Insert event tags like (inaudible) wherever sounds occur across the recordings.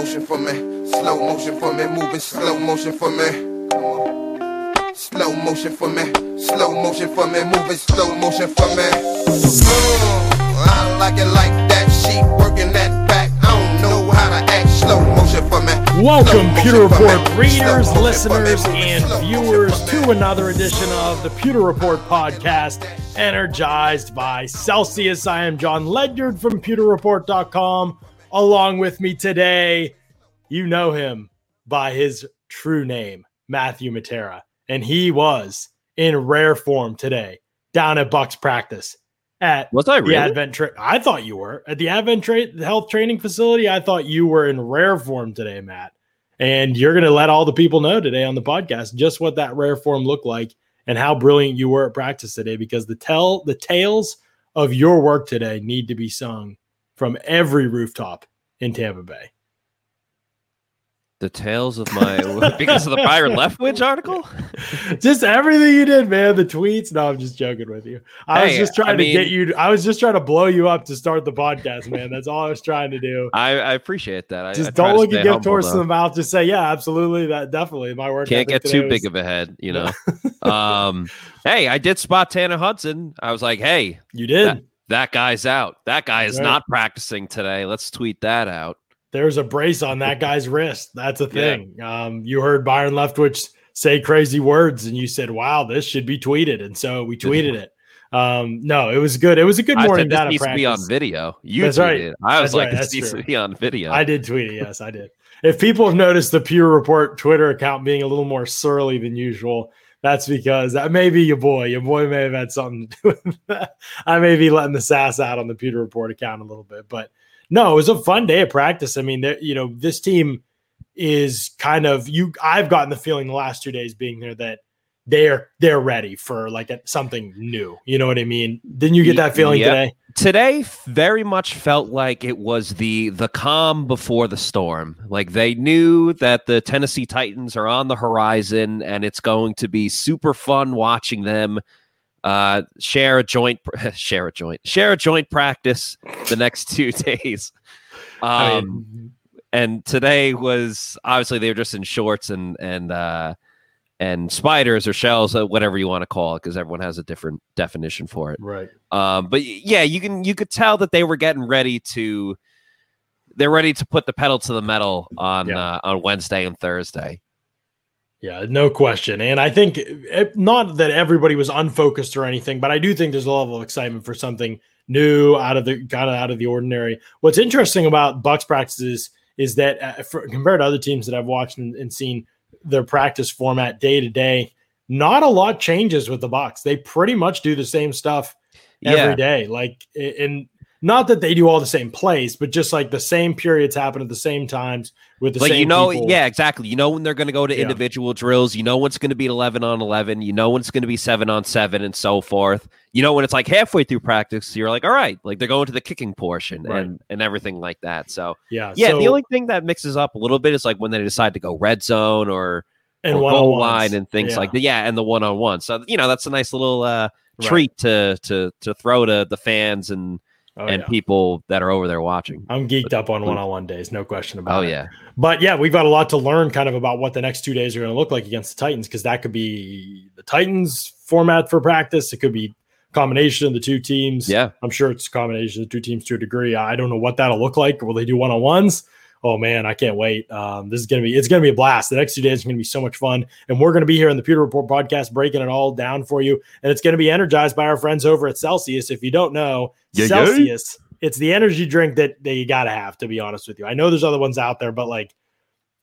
motion for me, slow motion for me, moving slow motion for me. Come on. Slow motion for me, slow motion for me, moving slow motion for me. Mm, I like it like that, she working that back. I don't know how to act, slow motion for me. Welcome, Pewter Report readers, listeners, and viewers, to another edition of the Pewter Report podcast, energized by Celsius. I am John Ledyard from PewterReport.com. Along with me today, you know him by his true name, Matthew Matera, and he was in rare form today down at Bucks practice at Was I really? the Advent. Tra- I thought you were at the Advent tra- Health Training Facility. I thought you were in rare form today, Matt. And you're going to let all the people know today on the podcast just what that rare form looked like and how brilliant you were at practice today. Because the tell the tales of your work today need to be sung from every rooftop in Tampa Bay. the tales of my (laughs) because of the Byron (laughs) Leftwich article. (laughs) just everything you did, man. The tweets. No, I'm just joking with you. I was just trying I to get mean- you. I was just trying to blow you up to start the podcast, man. That's all I was trying to do. I, I appreciate that. I, just don't look a stay gift horse in the mouth. Just say, yeah, absolutely. That definitely my work. Can't get too big of a head, you know. um, hey, I did spot Tanner Hudson. I was like, hey, You did. that, that guy's out. That guy is Right. not practicing today. Let's tweet that out. There's a brace on that guy's wrist. That's a (laughs) Yeah. thing. Um, you heard Byron Leftwich say crazy words, and you said, "Wow, this should be tweeted," and so we tweeted it. Um, no, it was good. It was a good morning said this needs to be on video. You That's tweeted right. it. I was That's like, right. this needs true. to be on video. I did tweet it. Yes, I did. If people have noticed the Pewter Report Twitter account being a little more surly than usual, that's because uh, that may be your boy. Your boy may have had something to do with that. I may be letting the sass out on the Pewter Report account a little bit, but no, it was a fun day of practice. I mean, you know, this team is kind of you. I've gotten the feeling the last two days being there that they're they're ready for like a, something new. You know what I mean? Didn't you get that feeling Yep. today? Today very much felt like it was the the calm before the storm. Like they knew that the tennessee titans are on the horizon and it's going to be super fun watching them uh share a joint (laughs) share a joint share a joint practice the next two (laughs) days. I um mean, and today was obviously they were just in shorts and and uh and spiders or shells uh, whatever you want to call it because everyone has a different definition for it right. um, but yeah, you can you could tell that they were getting ready to they're ready to put the pedal to the metal on Yeah. uh, on Wednesday and Thursday. Yeah, no question. And I think it, not that everybody was unfocused or anything, but I do think there's a level of excitement for something new out of the kind of out of the ordinary. What's interesting about Bucks practices is that uh, for, compared to other teams that I've watched and, and seen their practice format day to day, not a lot changes with the Bucks. They pretty much do the same stuff every day. Like, and not that they do all the same plays, but just like the same periods happen at the same times with the like same. you know, people. yeah, exactly. You know when they're going to go to Yeah. individual drills. You know when it's going to be eleven on eleven. You know when it's going to be seven on seven, and so forth. You know when it's like halfway through practice, you're like, all right, like they're going to the kicking portion Right. and and everything like that. So yeah, yeah, the only thing that mixes up a little bit is like when they decide to go red zone or and or goal line and things Yeah. like that. Yeah, and the one on one. So you know that's a nice little uh, Right. treat to to to throw to the fans and Oh, and yeah. people that are over there watching. I'm geeked up on one-on-one days, no question about Oh it. yeah, But yeah, we've got a lot to learn kind of about what the next two days are going to look like against the Titans because that could be the Titans format for practice. It could be combination of the two teams. yeah. I'm sure it's a combination of the two teams to a degree. I don't know what that'll look like. Will they do one-on-ones? Oh man, I can't wait. Um, this is gonna be it's gonna be a blast. The next two days are gonna be so much fun, and we're gonna be here in the Pewter Report podcast breaking it all down for you. And it's gonna be energized by our friends over at Celsius. If you don't know, Yeah, yeah. Celsius, it's the energy drink that, that you gotta have. To be honest with you, I know there's other ones out there, but like,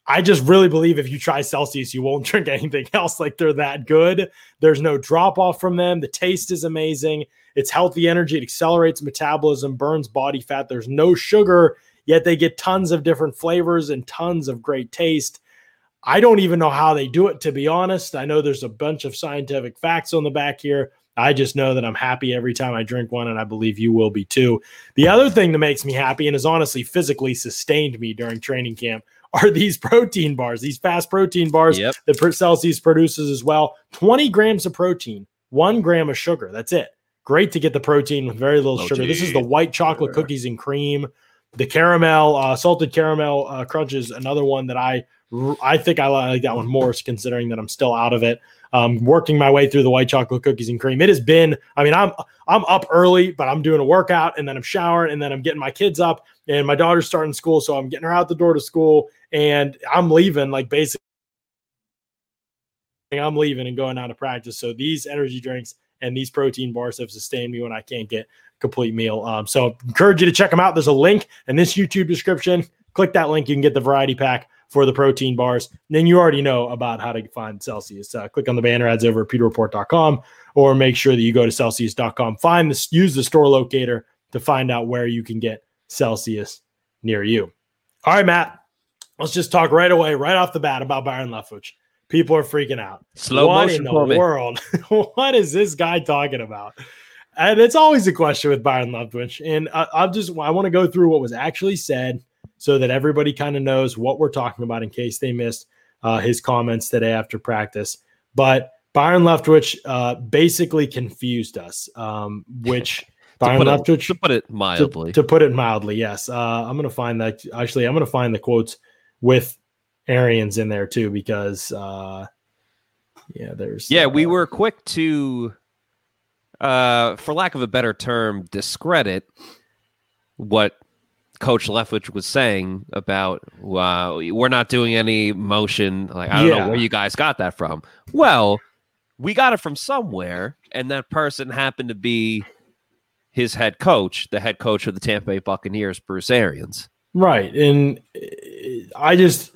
I just really believe if you try Celsius, you won't (laughs) drink anything else. Like they're that good. There's no drop off from them. The taste is amazing. It's healthy energy. It accelerates metabolism, burns body fat. There's no sugar, yet they get tons of different flavors and tons of great taste. I don't even know how they do it, to be honest. I know there's a bunch of scientific facts on the back here. I just know that I'm happy every time I drink one, and I believe you will be too. The other thing that makes me happy and has honestly physically sustained me during training camp (laughs) are these protein bars, these fast protein bars Yep. that Celsius produces as well. 20 grams of protein, one gram of sugar. That's it. Great to get the protein with very little oh, sugar. This is the white chocolate cookies and cream the caramel, uh, salted caramel uh, crunch is another one that I I think I like that one more, considering that I'm still out of it. Um, working my way through the white chocolate cookies and cream. It has been. I mean, I'm I'm up early, but I'm doing a workout and then I'm showering and then I'm getting my kids up and my daughter's starting school, so I'm getting her out the door to school and I'm leaving like basically. I'm leaving and going out to practice. So these energy drinks and these protein bars have sustained me when I can't get complete meal. Um, so encourage you to check them out. There's a link in this YouTube description. Click that link. You can get the variety pack for the protein bars. And then you already know about how to find Celsius. Uh, click on the banner ads over at pewterreport.com or make sure that you go to celsius.com. Find this, use the store locator to find out where you can get Celsius near you. All right, Matt, let's just talk right away, right off the bat about Byron Leftwich. People are freaking out. Slow what motion in the world? (laughs) what is this guy talking about? And it's always a question with Byron Leftwich. And I, I'll just I want to go through what was actually said so that everybody kind of knows what we're talking about in case they missed uh, his comments today after practice. But Byron Leftwich uh, basically confused us, um, which (laughs) Byron to Leftwich, it, to put it mildly, to, to put it mildly, yes. Uh, I'm going to find that. Actually, I'm going to find the quotes with Arians in there too, because uh, yeah, there's yeah, we were quick to, uh, for lack of a better term, discredit what Coach Leftwich was saying about wow, we're not doing any motion. Like I don't Yeah. know where you guys got that from. Well, we got it from somewhere, and that person happened to be his head coach, the head coach of the Tampa Bay Buccaneers, Bruce Arians. Right. And uh, I just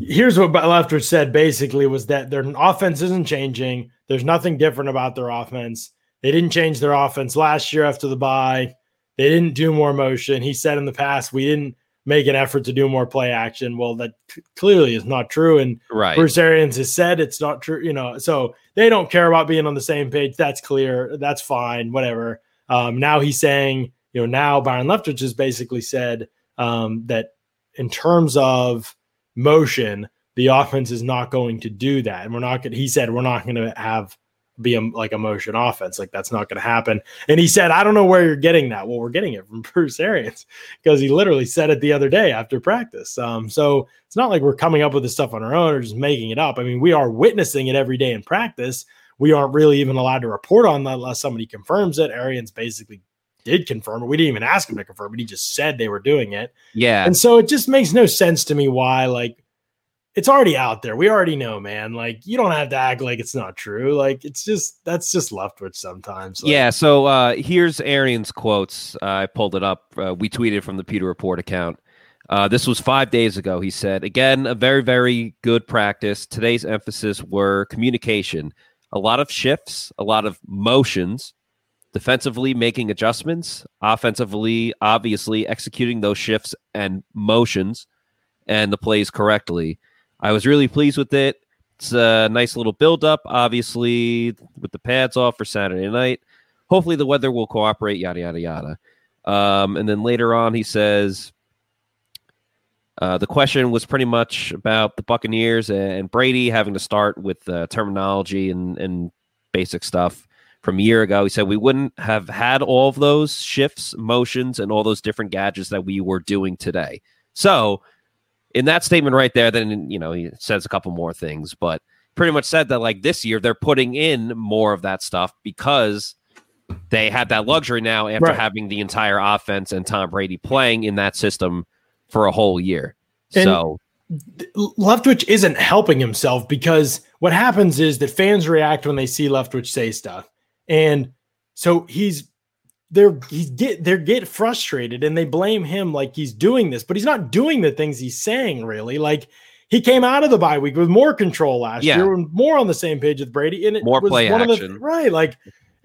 here's what Leftwich said basically was that their offense isn't changing. There's nothing different about their offense. They didn't change their offense last year after the bye. They didn't do more motion. He said in the past, we didn't make an effort to do more play action. Well, that c- clearly is not true. And Right. Bruce Arians has said it's not true, you know. So they don't care about being on the same page. That's clear. That's fine. Whatever. Um, now he's saying, you know, now Byron Leftwich has basically said um, that in terms of motion, the offense is not going to do that, and we're not going. He said we're not going to have be a, like a motion offense. Like that's not going to happen. And he said, I don't know where you're getting that. Well, we're getting it from (laughs) Bruce Arians because he literally said it the other day after practice. Um, so it's not like we're coming up with this stuff on our own or just making it up. I mean, we are witnessing it every day in practice. We aren't really even allowed to report on that unless somebody confirms it. Arians basically did confirm it. We didn't even ask him to confirm it. He just said they were doing it. Yeah. And so it just makes no sense to me why, like, it's already out there. We already know, man. Like, you don't have to act like it's not true. Like, it's just that's just Leftwich sometimes. Like, yeah. So uh, here's Arian's quotes. Uh, I pulled it up. Uh, we tweeted from the Pewter Report account. Uh, this was five days ago. He said, again, a very, very good practice. Today's emphasis were communication, a lot of shifts, a lot of motions, defensively making adjustments, offensively, obviously executing those shifts and motions and the plays correctly. I was really pleased with it. It's a nice little build up, obviously, with the pads off for Saturday night. Hopefully, the weather will cooperate, yada, yada, yada. Um, and then later on, he says, uh, the question was pretty much about the Buccaneers and Brady having to start with uh, terminology and, and basic stuff from a year ago. He said we wouldn't have had all of those shifts, motions, and all those different gadgets that we were doing today. So, in that statement right there, then you know he says a couple more things, but pretty much said that like this year they're putting in more of that stuff because they had that luxury now after Right. having the entire offense and Tom Brady playing in that system for a whole year. And- so Leftwich isn't helping himself because what happens is that fans react when they see Leftwich say stuff, and so he's they're he's get they're get frustrated and they blame him like he's doing this, but he's not doing the things he's saying really. Like he came out of the bye week with more control last Yeah. year, and more on the same page with Brady, and it More was play one Of the, right, like.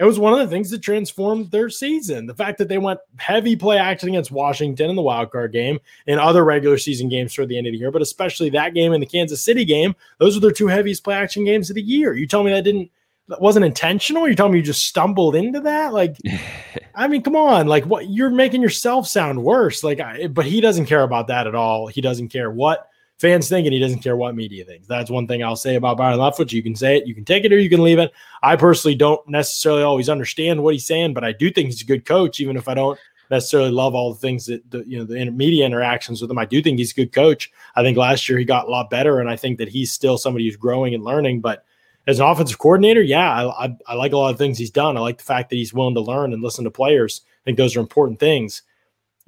It was one of the things that transformed their season. The fact that they went heavy play action against Washington in the wild card game and other regular season games toward the end of the year, but especially that game and the Kansas City game. Those are their two heaviest play action games of the year. You tell me that didn't that wasn't intentional? You're telling me you just stumbled into that? Like, (laughs) I mean, come on, like what you're making yourself sound worse. Like, I, but he doesn't care about that at all. He doesn't care what fans think, and he doesn't care what media thinks. That's one thing I'll say about Byron Leftwich. You can say it, you can take it, or you can leave it. I personally don't necessarily always understand what he's saying, but I do think he's a good coach, even if I don't necessarily love all the things that the you know the media interactions with him. I do think he's a good coach. I think last year he got a lot better, and I think that he's still somebody who's growing and learning. But as an offensive coordinator, yeah, I, I, I like a lot of things he's done. I like the fact that he's willing to learn and listen to players. I think those are important things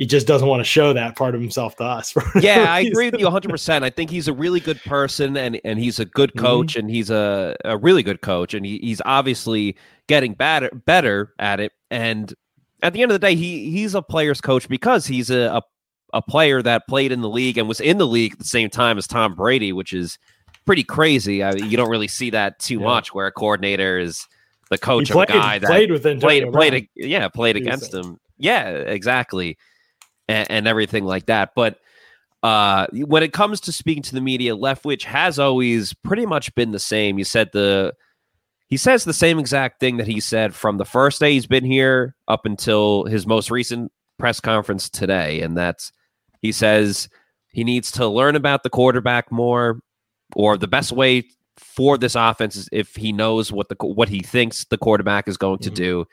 he just doesn't want to show that part of himself to us. (laughs) yeah, I agree with you 100%. I think he's a really good person and, and he's a good mm-hmm. coach mm-hmm. and he's a, a really good coach and he, he's obviously getting better better at it. And at the end of the day, he he's a player's coach because he's a, a, a player that played in the league and was in the league at the same time as Tom Brady, which is pretty crazy. I, you don't really see that too yeah. much where a coordinator is the coach he played, of a guy that played with Antonio played, played, yeah, played against him. Yeah, exactly and, and everything like that. But uh, when it comes to speaking to the media, Leftwich has always pretty much been the same. You said the he says the same exact thing that he said from the first day he's been here up until his most recent press conference today, and that's he says he needs to learn about the quarterback more, or the best way for this offense is if he knows what the what he thinks the quarterback is going mm-hmm. to do.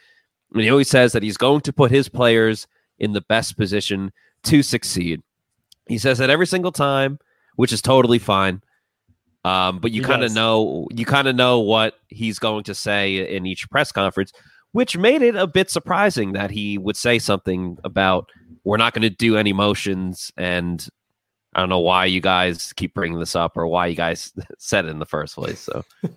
And he always says that he's going to put his players in the best position to succeed. He says that every single time, which is totally fine. Um, but you kind of know you kind of know what he's going to say in each press conference, which made it a bit surprising that he would say something about we're not going to do any motions and I don't know why you guys keep bringing this up or why you guys (laughs) said it in the first place. So (laughs)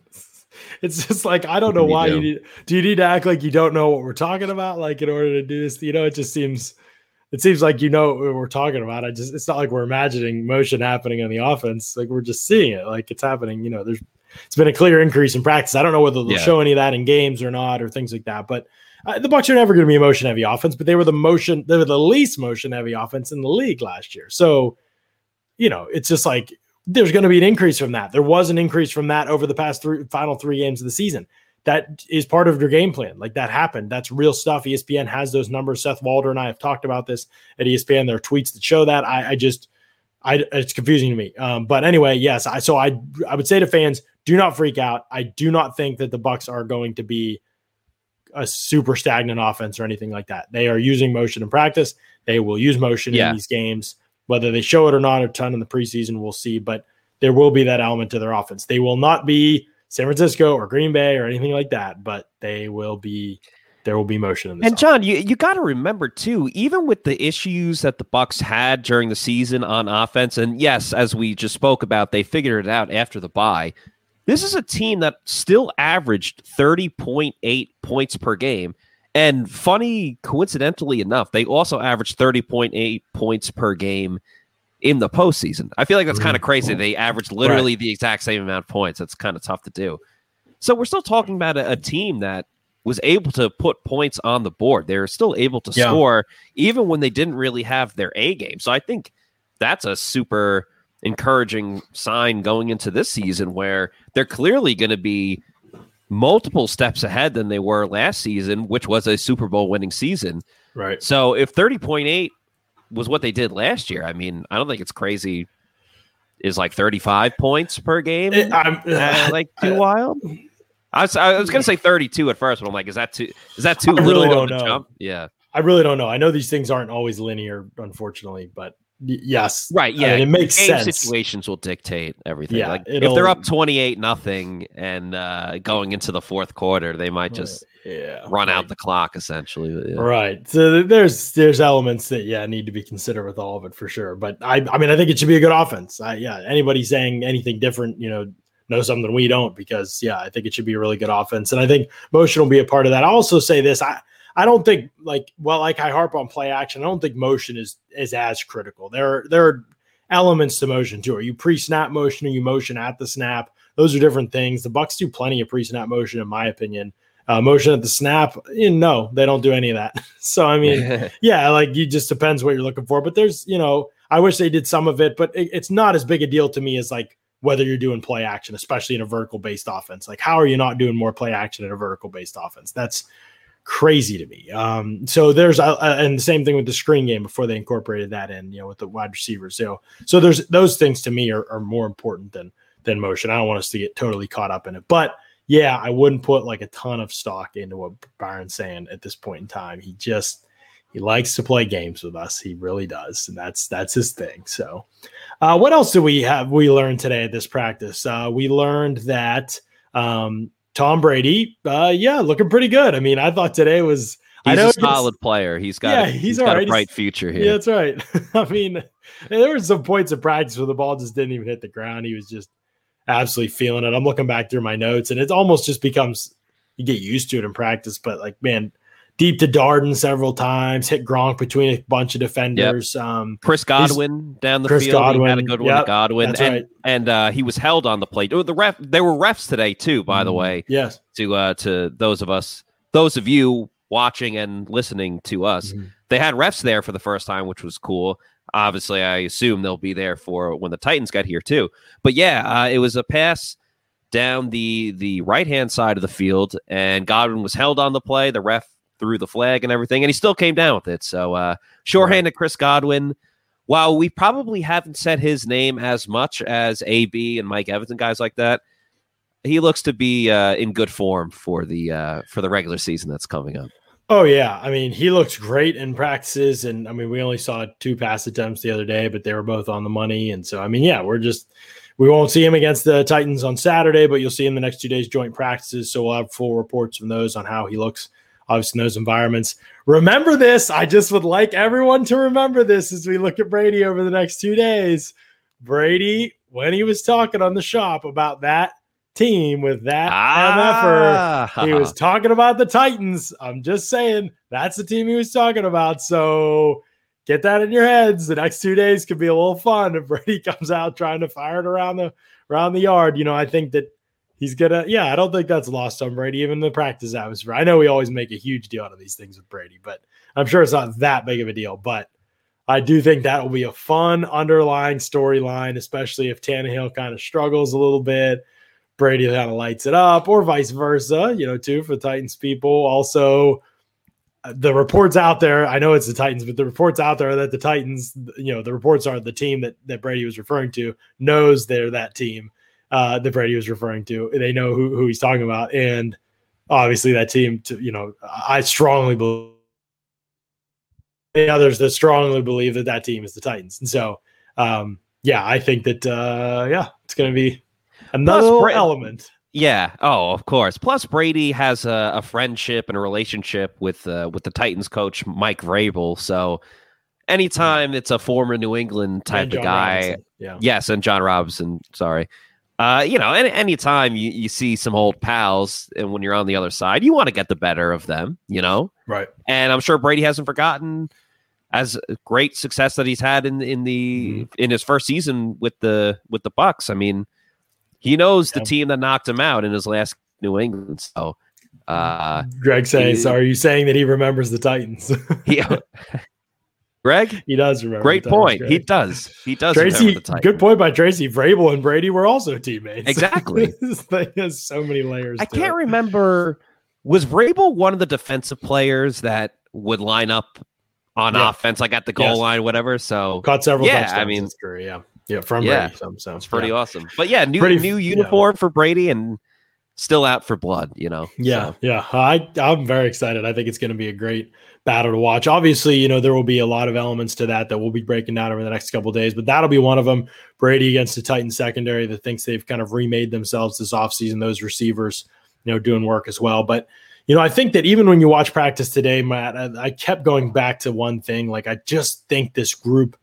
it's just like I don't know why do. you need. Do you need to act like you don't know what we're talking about? Like in order to do this, you know, it just seems. It seems like you know what we're talking about. I just. It's not like we're imagining motion happening on the offense. Like we're just seeing it. Like it's happening. You know, there's. It's been a clear increase in practice. I don't know whether they'll yeah. show any of that in games or not, or things like that. But uh, the Bucks are never going to be a motion heavy offense. But they were the motion. They were the least motion heavy offense in the league last year. So, you know, it's just like there's going to be an increase from that. There was an increase from that over the past three final three games of the season. That is part of your game plan. Like that happened. That's real stuff. ESPN has those numbers. Seth Walder and I have talked about this at ESPN. There are tweets that show that. I, I just, I it's confusing to me. Um, but anyway, yes. I so I I would say to fans, do not freak out. I do not think that the Bucks are going to be a super stagnant offense or anything like that. They are using motion in practice. They will use motion yeah. in these games. Whether they show it or not a ton in the preseason, we'll see. But there will be that element to their offense. They will not be San Francisco or Green Bay or anything like that, but they will be there will be motion in this. And John, you, you got to remember too, even with the issues that the Bucks had during the season on offense, and yes, as we just spoke about, they figured it out after the bye. This is a team that still averaged 30.8 points per game. And funny, coincidentally enough, they also averaged 30.8 points per game in the postseason. I feel like that's kind of mm. crazy. They averaged literally right. the exact same amount of points. That's kind of tough to do. So we're still talking about a, a, team that was able to put points on the board. They were still able to yeah. score even when they didn't really have their A game. So I think that's a super encouraging sign going into this season where they're clearly going to be multiple steps ahead than they were last season, which was a Super Bowl winning season. Right. So if 30.8 was what they did last year, I mean, I don't think it's crazy. Is like 35 points per game it, uh, like too wild? I was, I was gonna say 32 at first, but I'm like, is that too is that too I little really don't know. Jump? Yeah. I really don't know. I know these things aren't always linear, unfortunately, but yes, right. Yeah, I mean, it makes Game sense. Situations will dictate everything. Yeah, like if they're up twenty eight nothing and uh, going into the fourth quarter, they might just yeah, run out the clock essentially. Yeah. Right. So there's there's elements that yeah need to be considered with all of it for sure. But I I mean I think it should be a good offense. I, yeah. Anybody saying anything different, you know, know something we don't because yeah I think it should be a really good offense, and I think motion will be a part of that. I also say this I I don't think like well, like I harp on play action. I don't think motion is is as critical. There are there are elements to motion too. Are you pre-snap motion? Are you motion at the snap? Those are different things. The Bucks do plenty of pre-snap motion, in my opinion. Uh, motion at the snap, you know, no, they don't do any of that. (laughs) so I mean, (laughs) yeah, like you just depends what you're looking for. But there's, you know, I wish they did some of it, but it, it's not as big a deal to me as like whether you're doing play action, especially in a vertical based offense. Like, how are you not doing more play action in a vertical based offense? That's crazy to me. Um, so there's uh, and the same thing with the screen game before they incorporated that in, you know, with the wide receivers. So so there's those things to me are, are more important than than motion. I don't want us to get totally caught up in it, but yeah, I wouldn't put like a ton of stock into what Byron's saying at this point in time. He just He likes to play games with us. He really does, and that's that's his thing. So, uh, what else do we have? We learned today at this practice. Uh, we learned that um, Tom Brady, uh, yeah, looking pretty good. I mean, I thought today was. He's I know a solid player. He's got. Yeah, a, he's, he's got right. a bright future here. Yeah, that's right. (laughs) I mean, there were some points of practice where the ball just didn't even hit the ground. He was just absolutely feeling it. I'm looking back through my notes, and it almost just becomes you get used to it in practice. But like, man, deep to Darden several times, hit Gronk between a bunch of defenders. Yep. Um, Chris Godwin down the Chris field, Godwin, had a good one yep, Godwin, and right. and uh, he was held on the plate. Oh, the ref, there were refs today too, by mm, the way. Yes, to uh, to those of us, those of you watching and listening to us, mm. they had refs there for the first time, which was cool. Obviously, I assume they'll be there for when the Titans get here too. But yeah, uh, it was a pass down the the right hand side of the field, and Godwin was held on the play. The ref threw the flag and everything, and he still came down with it. So, uh, shorthanded Chris Godwin. While we probably haven't said his name as much as AB and Mike Evans and guys like that, he looks to be uh, in good form for the uh, for the regular season that's coming up. Oh yeah, I mean he looks great in practices, and I mean we only saw two pass attempts the other day, but they were both on the money, and so I mean yeah, we're just we won't see him against the Titans on Saturday, but you'll see him the next two days joint practices, so we'll have full reports from those on how he looks, obviously in those environments. Remember this, I just would like everyone to remember this as we look at Brady over the next two days. Brady, when he was talking on the shop about that team with that ah. MFer. He was talking about the Titans. I'm just saying that's the team he was talking about. So get that in your heads. The next two days could be a little fun if Brady (laughs) comes out trying to fire it around the around the yard. You know, I think that he's gonna. Yeah, I don't think that's lost on Brady. Even the practice atmosphere. I know we always make a huge deal out of these things with Brady, but I'm sure it's not that big of a deal. But I do think that will be a fun underlying storyline, especially if Tannehill kind of struggles a little bit Brady kind of lights it up, or vice versa, you know, too, for Titans people. Also, uh, the reports out there, I know it's the Titans, but the reports out there that the Titans, you know, the reports are the team that, that Brady was referring to knows they're that team uh, that Brady was referring to. They know who, who he's talking about. And obviously, that team, to, you know, I strongly believe the others that strongly believe that that team is the Titans. And so, um, yeah, I think that, uh, yeah, it's going to be Another Plus, element. Yeah. Oh, of course. Plus, Brady has a, a friendship and a relationship with uh, with the Titans coach Mike Vrabel. So, anytime it's a former New England type of guy, yeah. Yes, and Jon Robinson. Sorry. Uh, you know, any anytime you, you see some old pals, and when you're on the other side, you want to get the better of them. You know, right? And I'm sure Brady hasn't forgotten as great success that he's had in in the mm-hmm. in his first season with the with the Bucs. I mean, he knows yeah. the team that knocked him out in his last New England. So, uh, Greg says, he, are you saying that he remembers the Titans?" (laughs) yeah. Greg, he does remember. Great point. Greg. He does. He does. Tracy, good point by Tracy. Vrabel and Brady were also teammates. Exactly. (laughs) this thing has so many layers. I can't it. remember. Was Vrabel one of the defensive players that would line up on yeah. offense, like at the goal yes. line, whatever? So caught several. Times. Yeah, I mean, career, yeah. Yeah, from yeah. Brady. So, so it's pretty yeah. awesome. But yeah, new pretty, new uniform for Brady and still out for blood. You know. Yeah, so. yeah. I I'm very excited. I think it's going to be a great battle to watch. Obviously, you know there will be a lot of elements to that that we'll be breaking down over the next couple days, but that'll be one of them. Brady against the Titan secondary that thinks they've kind of remade themselves this offseason. Those receivers, you know, doing work as well. But you know, I think that even when you watch practice today, Matt, I, I kept going back to one thing. Like I just think this group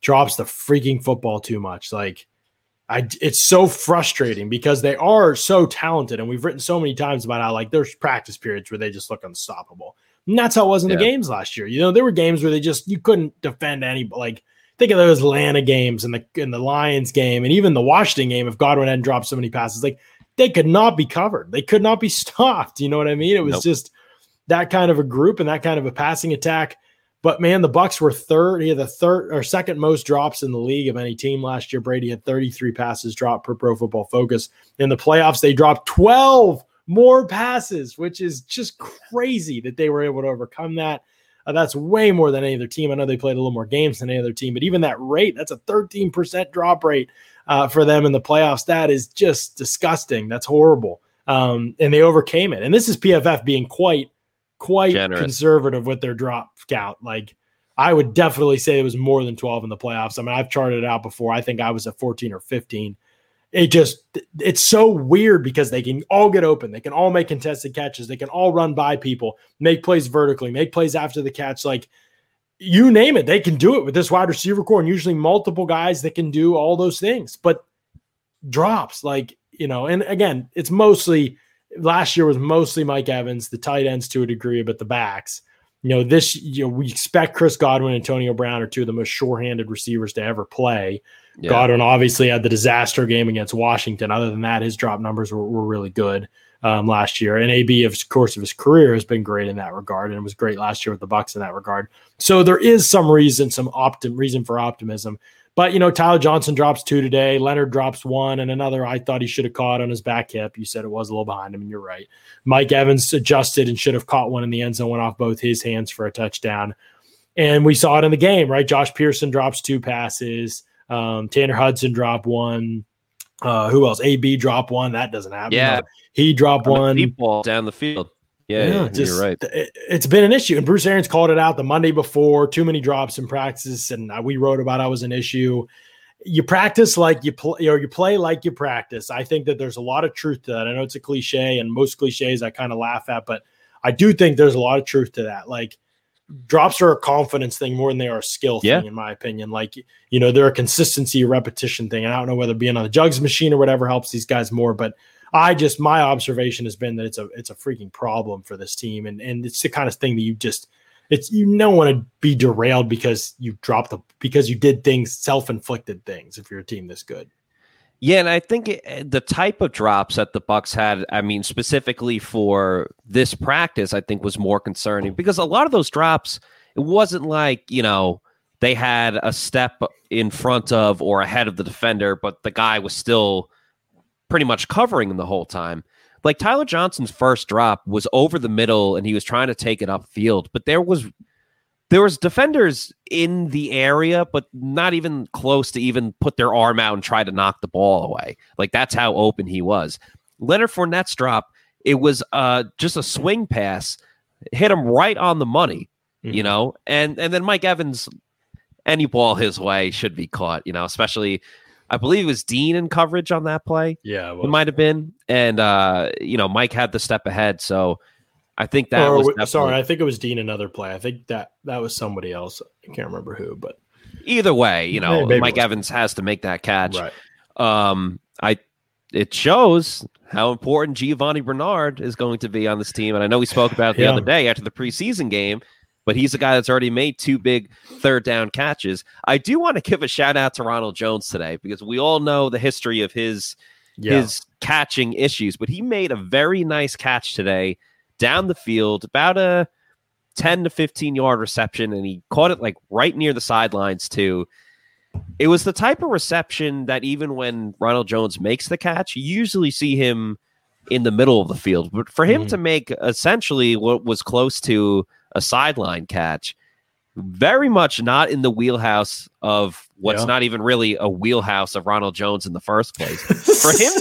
drops the freaking football too much. Like, I, it's so frustrating because they are so talented, and we've written so many times about how like there's practice periods where they just look unstoppable. And that's how it was in yeah. the games last year. You know, there were games where they just you couldn't defend any. Like think of those Atlanta games and the in the Lions game and even the Washington game. If Godwin hadn't dropped so many passes, like they could not be covered. They could not be (laughs) stopped. You know what I mean? It was nope. just that kind of a group and that kind of a passing attack but man, the Bucks were third. He had the third or second most drops in the league of any team last year. Brady had 33 passes dropped per Pro Football Focus. In the playoffs, they dropped 12 more passes, which is just crazy that they were able to overcome that. Uh, that's way more than any other team. I know they played a little more games than any other team, but even that rate, that's a 13% drop rate uh, for them in the playoffs. That is just disgusting. That's horrible. Um, and they overcame it. And this is PFF being quite quite Generous. conservative with their drop count. Like I would definitely say it was more than 12 in the playoffs. I mean, I've charted it out before. I think I was at 14 or 15. It just it's so weird because they can all get open. They can all make contested catches. They can all run by people, make plays vertically, make plays after the catch. Like you name it, they can do it with this wide receiver corps and usually multiple guys that can do all those things. But drops, like, you know, and again, it's mostly last year was mostly Mike Evans, the tight ends to a degree, but the backs. You know, this you know, we expect Chris Godwin, and Antonio Brown are two of the most sure-handed receivers to ever play. Yeah. Godwin obviously had the disaster game against Washington. Other than that, his drop numbers were, were really good um, last year. And AB, of course, of his career has been great in that regard, and it was great last year with the Bucks in that regard. So there is some reason, some optim reason for optimism. But you know, Tyler Johnson drops two today. Leonard drops one, and another I thought he should have caught on his back hip. You said it was a little behind him, and you're right. Mike Evans adjusted and should have caught one in the end zone, went off both his hands for a touchdown. And we saw it in the game, right? Josh Pearson drops two passes. Um, Tanner Hudson dropped one. Uh, who else? AB drop one. That doesn't happen. Yeah. No, he dropped On one. deep ball down the field. Yeah, just- you're right. It, it's been an issue, and Bruce Arians called it out the Monday before. Too many drops in practice, and uh, we wrote about it was an issue. You practice like you play, or you play like you practice. I think that there's a lot of truth to that. I know it's a cliche, and most cliches I kind of laugh at, but I do think there's a lot of truth to that. Like drops are a confidence thing more than they are a skill Yeah. thing, in my opinion. Like you know, they're a consistency, repetition thing. And I don't know whether being on the jugs machine or whatever helps these guys more, but I just my observation has been that it's a it's a freaking problem for this team, and and it's the kind of thing that you just it's you don't want to be derailed because you dropped the because you did things self inflicted things if you're a team this good. Yeah, and I think it, eh, the type of drops that the Bucks had, I mean, specifically for this practice, I think was more concerning because a lot of those drops, it wasn't like you know they had a step in front of or ahead of the defender, but the guy was still pretty much covering him the whole time. Like Tyler Johnson's first drop was over the middle, and he was trying to take it upfield, but there was there was defenders in the area, but not even close to even put their arm out and try to knock the ball away. Like that's how open he was. Leonard Fournette's drop, it was uh just a swing pass, hit him right on the money, you Mhm. know, and and then Mike Evans, any ball his way should be caught, you know, especially I believe it was Dean in coverage on that play. Yeah, It might have been, and uh, you know, Mike had the step ahead, so I think that or, was w- sorry, I think it was Dean another play. I think that that was somebody else. I can't remember who, but either way, you know, it Mike. Evans has to make that catch. right. Um, I it shows how important Giovani Bernard is going to be on this team, and I know we spoke about it the Yeah. other day after the preseason game. But he's a guy that's already made two big third down catches. I do want to give a shout out to Ronald Jones today because we all know the history of his Yeah. his catching issues, but he made a very nice catch today down the field, about a 10 to 15 yard reception, and he caught it like right near the sidelines, too. It was the type of reception that even when Ronald Jones makes the catch, you usually see him in the middle of the field. But for him Mhm. to make essentially what was close to a sideline catch, very much not in the wheelhouse of what's Yeah. not even really a wheelhouse of Ronald Jones in the first place (laughs) for him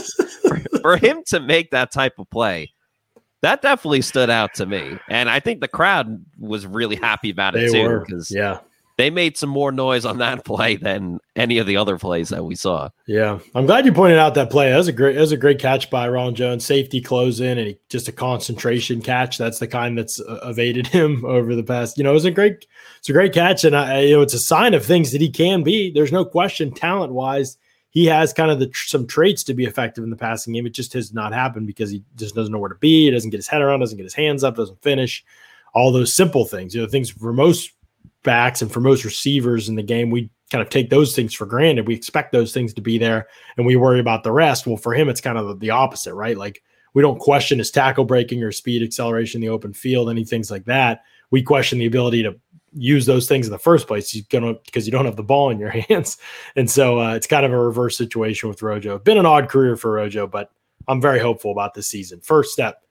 for, for him to make that type of play that definitely stood out to me and i think the crowd was really happy about it they too because Yeah. they made some more noise on that (laughs) play than any of the other plays that we saw Yeah, I'm glad you pointed out that play. That was a great, that was a great catch by Ron Jones. Safety close in, and he, just a concentration catch. That's the kind that's uh, evaded (laughs) him over the past. You know, it was a great, it's a great catch, and I, you know, it's a sign of things that he can be. There's no question, talent wise, he has kind of the some traits to be effective in the passing game. It just has not happened because he just doesn't know where to be. He doesn't get his head around, doesn't get his hands up, doesn't finish. All those simple things, you know, things for most backs and for most receivers in the game, we kind of take those things for granted. We expect those things to be there and we worry about the rest. Well, for him, it's kind of the opposite, right? Like we don't question his tackle breaking or speed acceleration in the open field, any things like that. We question the ability to use those things in the first place. He's gonna because you don't have the ball in your (laughs) hands, and so uh, it's kind of a reverse situation with Rojo. Been an odd career for Rojo, but I'm very hopeful about this season. First step,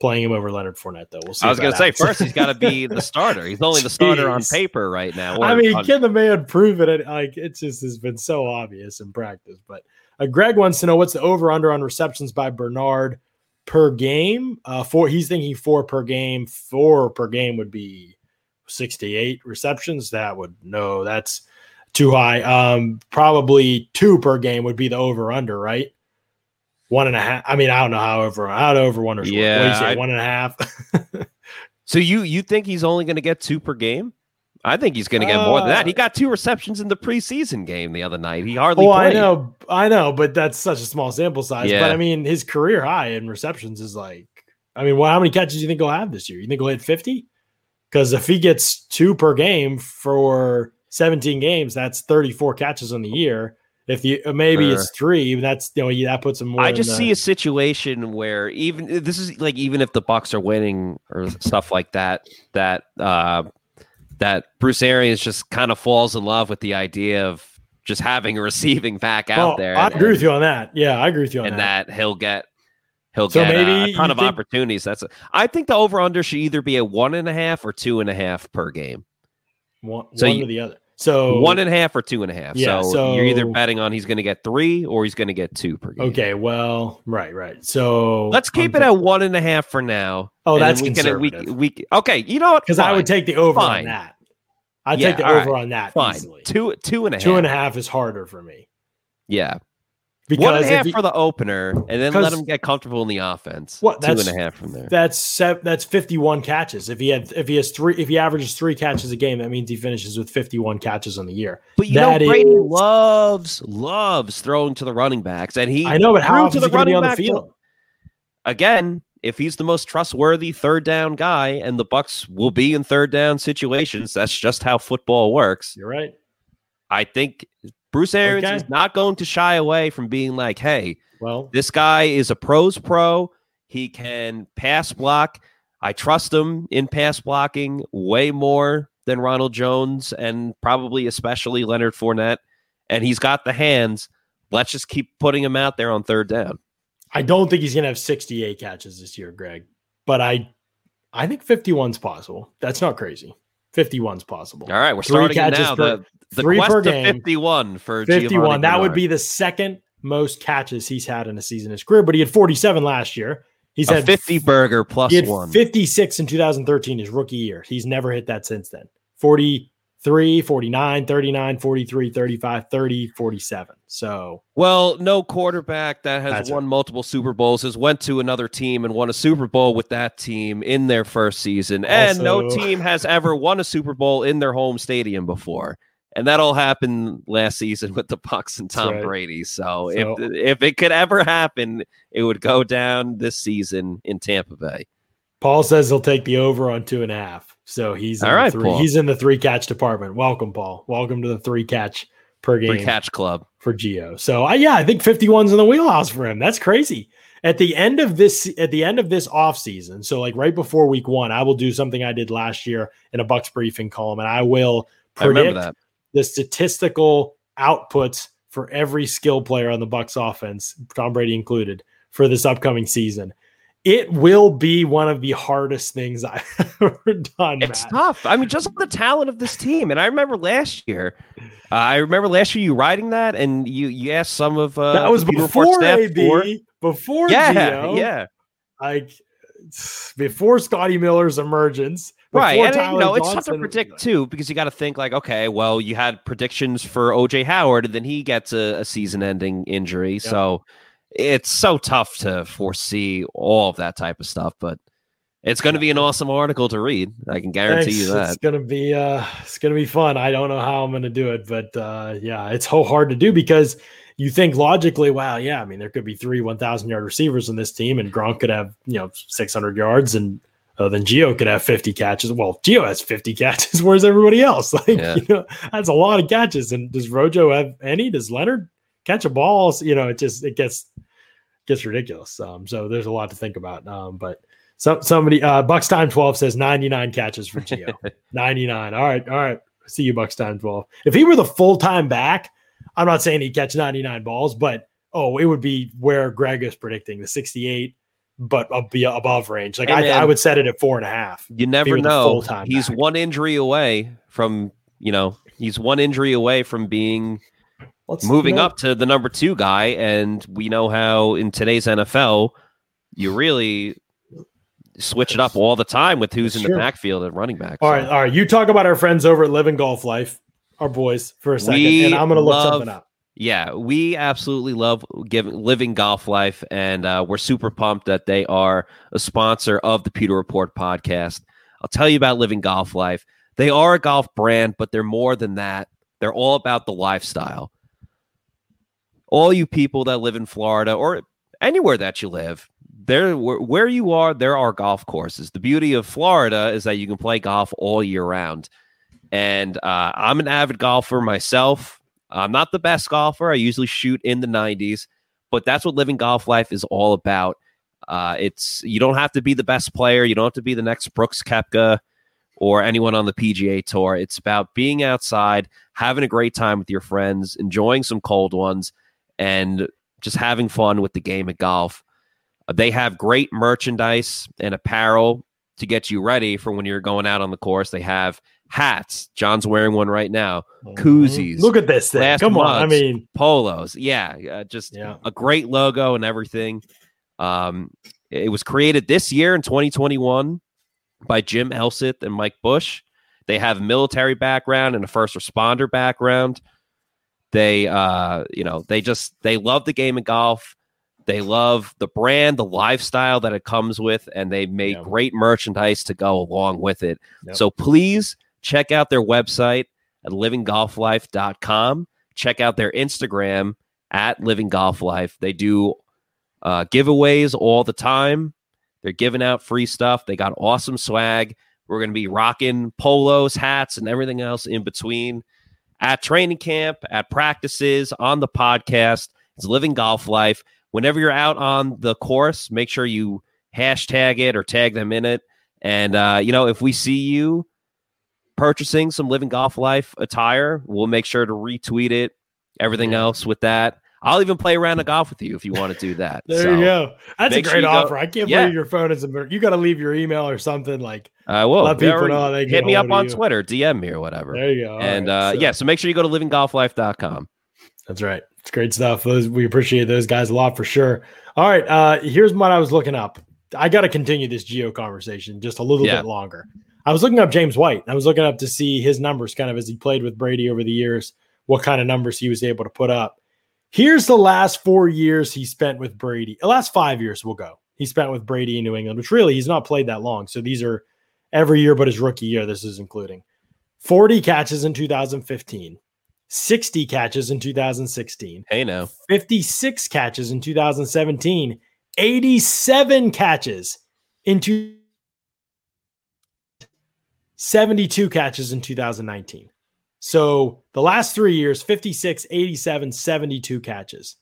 playing him over Leonard Fournette, though. We'll see. i was gonna say happens. first he's got to be (laughs) the starter he's only the starter on paper right now I mean, on- can the man prove it? It- Like it just has been so obvious in practice. But uh, Greg wants to know what's the over under on receptions by Bernard. per game. Uh, four. He's thinking four per game. Four per game would be sixty-eight receptions. That would no, that's too high. Um, probably two per game would be the over/under, right? One and a half. I mean, I don't know how over, out over one or short. Yeah, what do you say? I- one and a half. (laughs) So you you think he's only going to get two per game? I think he's going to get more than that. Uh, He got two receptions in the preseason game the other night. He hardly Oh, I know, I know, but that's such a small sample size. Yeah. But I mean, his career high in receptions is like, I mean, well, how many catches do you think he'll have this year? You think he'll hit 50? Because if he gets two per game for 17 games, that's 34 catches in the year. If you uh, maybe Sure. it's three, that's you know, that puts him more. I just the- see a situation where even this is like even if the Bucks are winning or stuff like that, that uh, that Bruce Arians just kind of falls in love with the idea of just having a receiving back out Oh, there. I and- agree with you on that. Yeah, I agree with you on and that. And that he'll get he'll So get maybe a ton of think- opportunities. That's a, I think the over under should either be a one and a half or two and a half per game. One, so one you- or the other. So one and a half or two and a half. Yeah, so, you're either betting on he's going to get three or he's going to get two per game. okay, well, right, right. So Let's keep I'm it at one and a half for now. Oh, that's we can, we, conservative. we, okay. You know what? because I would take the over Fine. on that. I'd Yeah, take the over right. on that fine easily. two two and a half. Two and a half is harder for me Yeah, because one and a half he- for the opener, and then let him get comfortable in the offense. What, two and a half from there. that's that's 51 catches. If he had if he has three if he averages three catches a game, that means he finishes with 51 catches on the year. But you that know, Brady is- loves loves throwing to the running backs, and he I know, but how threw often is he gonna be on the field? again. If he's the most trustworthy third down guy, and the Bucks will be in third down situations, that's just how football works. You're right. I think Bruce Arians Okay. is not going to shy away from being like, "Hey, Well, This guy is a pros pro. He can pass block. I trust him in pass blocking way more than Ronald Jones and probably especially Leonard Fournette. And he's got the hands. Let's just keep putting him out there on third down. I don't think he's gonna have 68 catches this year, Greg. But I I think 51's possible. That's not crazy. 51's possible. All right, we're Three starting catches now. per- the the three quest per game. 51 for 51. Giovani That would be the second most catches he's had in a season in his career, but he had 47 last year. He's a had 50 burger plus He had one. 56 in 2013, his rookie year. He's never hit that since then. 43, 49, 39, 43, 35, 30, 47. So Well, no quarterback that has won multiple Super Bowls has went to another team and won a Super Bowl with that team in their first season, and no team has ever won a Super Bowl in their home stadium before. And that all happened last season with the Bucks and Tom right. Brady. So, So- if if it could ever happen, it would go down this season in Tampa Bay. Paul says he'll take the over on two and a half. So he's in All the three. He's in the three catch department. Welcome, Paul. Welcome to the three catch per game Free catch club. for Gio. So I yeah, I think 51's in the wheelhouse for him. That's crazy. At the end of this at the end of this offseason, so like right before week one, I will do something I did last year in a Bucks briefing column, and I will I remember predict that. The statistical outputs for every skill player on the Bucks offense, Tom Brady included, for this upcoming season. It will be one of the hardest things (laughs) I've ever done. It's Matt. tough. I mean, just the talent of this team. And I remember last year, uh, I remember last year you writing that, and you you asked some of uh, that was the Beat Report before staff AB, for- before yeah, Gio, yeah, like before Scotty Miller's emergence, right. And you Tyler know, it's tough to predict too because you got to think like, okay, well, you had predictions for OJ Howard, and then he gets a, a season-ending injury, so it's so tough to foresee all of that type of stuff. But it's going to be an awesome article to read. I can guarantee Thanks. you that. It's gonna be uh it's gonna be fun. I don't know how I'm gonna do it, but uh yeah, it's so hard to do because you think logically, wow, yeah, I mean there could be three 1000 yard receivers in this team and Gronk could have, you know, 600 yards and uh, then Gio could have 50 catches. Well, Gio has 50 (laughs) catches. Where's everybody else? (laughs) Like, Yeah. you know, that's a lot of catches. And does Rojo have any? Does Leonard catch a ball? You know, it just it gets gets ridiculous. Um, so there's a lot to think about. Um, but some somebody uh Bucks time 12 says 99 catches for Gio. (laughs) 99. All right, all right. See you, Bucks time 12. If he were the full-time back, I'm not saying he'd catch 99 balls, but oh, it would be where Greg is predicting the 68, but ab- be above range. Like I, man. I would set it at four and a half. You never know. He's back. one injury away from, you know, he's one injury away from being Let's moving up to the number two guy. And we know how in today's NFL, you really switch it up all the time with who's That's in the true. backfield at running back. All So right, all right. You talk about our friends over at Living Golf Life, our boys, for a second, We and I'm going to look something up. Yeah, we absolutely love giving living golf life, and uh, we're super pumped that they are a sponsor of the Pewter Report podcast. I'll tell you about Living Golf Life. They are a golf brand, but they're more than that. They're all about the lifestyle. All you people that live in Florida or anywhere that you live, there where, you are, there are golf courses. The beauty of Florida is that you can play golf all year round. And uh, I'm an avid golfer myself. I'm not the best golfer. I usually shoot in the 90s, but that's what living golf life is all about. Uh, it's you don't have to be the best player. You don't have to be the next Brooks Koepka or anyone on the PGA Tour. It's about being outside, having a great time with your friends, enjoying some cold ones, and just having fun with the game of golf. Uh, they have great merchandise and apparel to get you ready for when you're going out on the course. They have hats. John's wearing one right now. Koozies. Look at this thing. Come on. I mean, Polos. Yeah, uh, just yeah. a great logo and everything. Um, it was created this year in 2021 by Jim Elsith and Mike Bush. They have military background and a first responder background. They, uh, you know, they just they love the game of golf. They love the brand, the lifestyle that it comes with, and they make Yeah. great merchandise to go along with it. Yep. So please check out their website at livinggolflife.com. Check out their Instagram at Living Golf Life. They do uh, giveaways all the time. They're giving out free stuff. They got awesome swag. We're going to be rocking polos, hats, and everything else in between at training camp, at practices, on the podcast. It's Living Golf Life. Whenever you're out on the course, make sure you hashtag it or tag them in it. And, uh, you know, if we see you purchasing some Living Golf Life attire, we'll make sure to retweet it. Everything Yeah. else with that. I'll even play around of golf with you if you want to do that. (laughs) There So, you go. That's a make sure great go- offer. I can't Yeah. believe your phone is a You got to leave your email or something like. I will. Let people know they hit me up on you. Twitter, DM me or whatever. There you go. All and right, uh, so- yeah, so make sure you go to livinggolflife.com. That's right. It's great stuff. Those we appreciate those guys a lot for sure. All right. Uh here's what I was looking up. I gotta continue this Gio conversation just a little Yeah. bit longer. I was looking up James White. I was looking up to see his numbers kind of as he played with Brady over the years, what kind of numbers he was able to put up. Here's the last four years he spent with Brady. The last five years we'll go. He spent with Brady in New England, which really he's not played that long. So these are every year but his rookie year, this is including 40 catches in 2015, 60 catches in 2016, Hey, now. 56 catches in 2017, 87 catches in two, 72 catches in 2019. So the last three years 56, 87, 72 catches.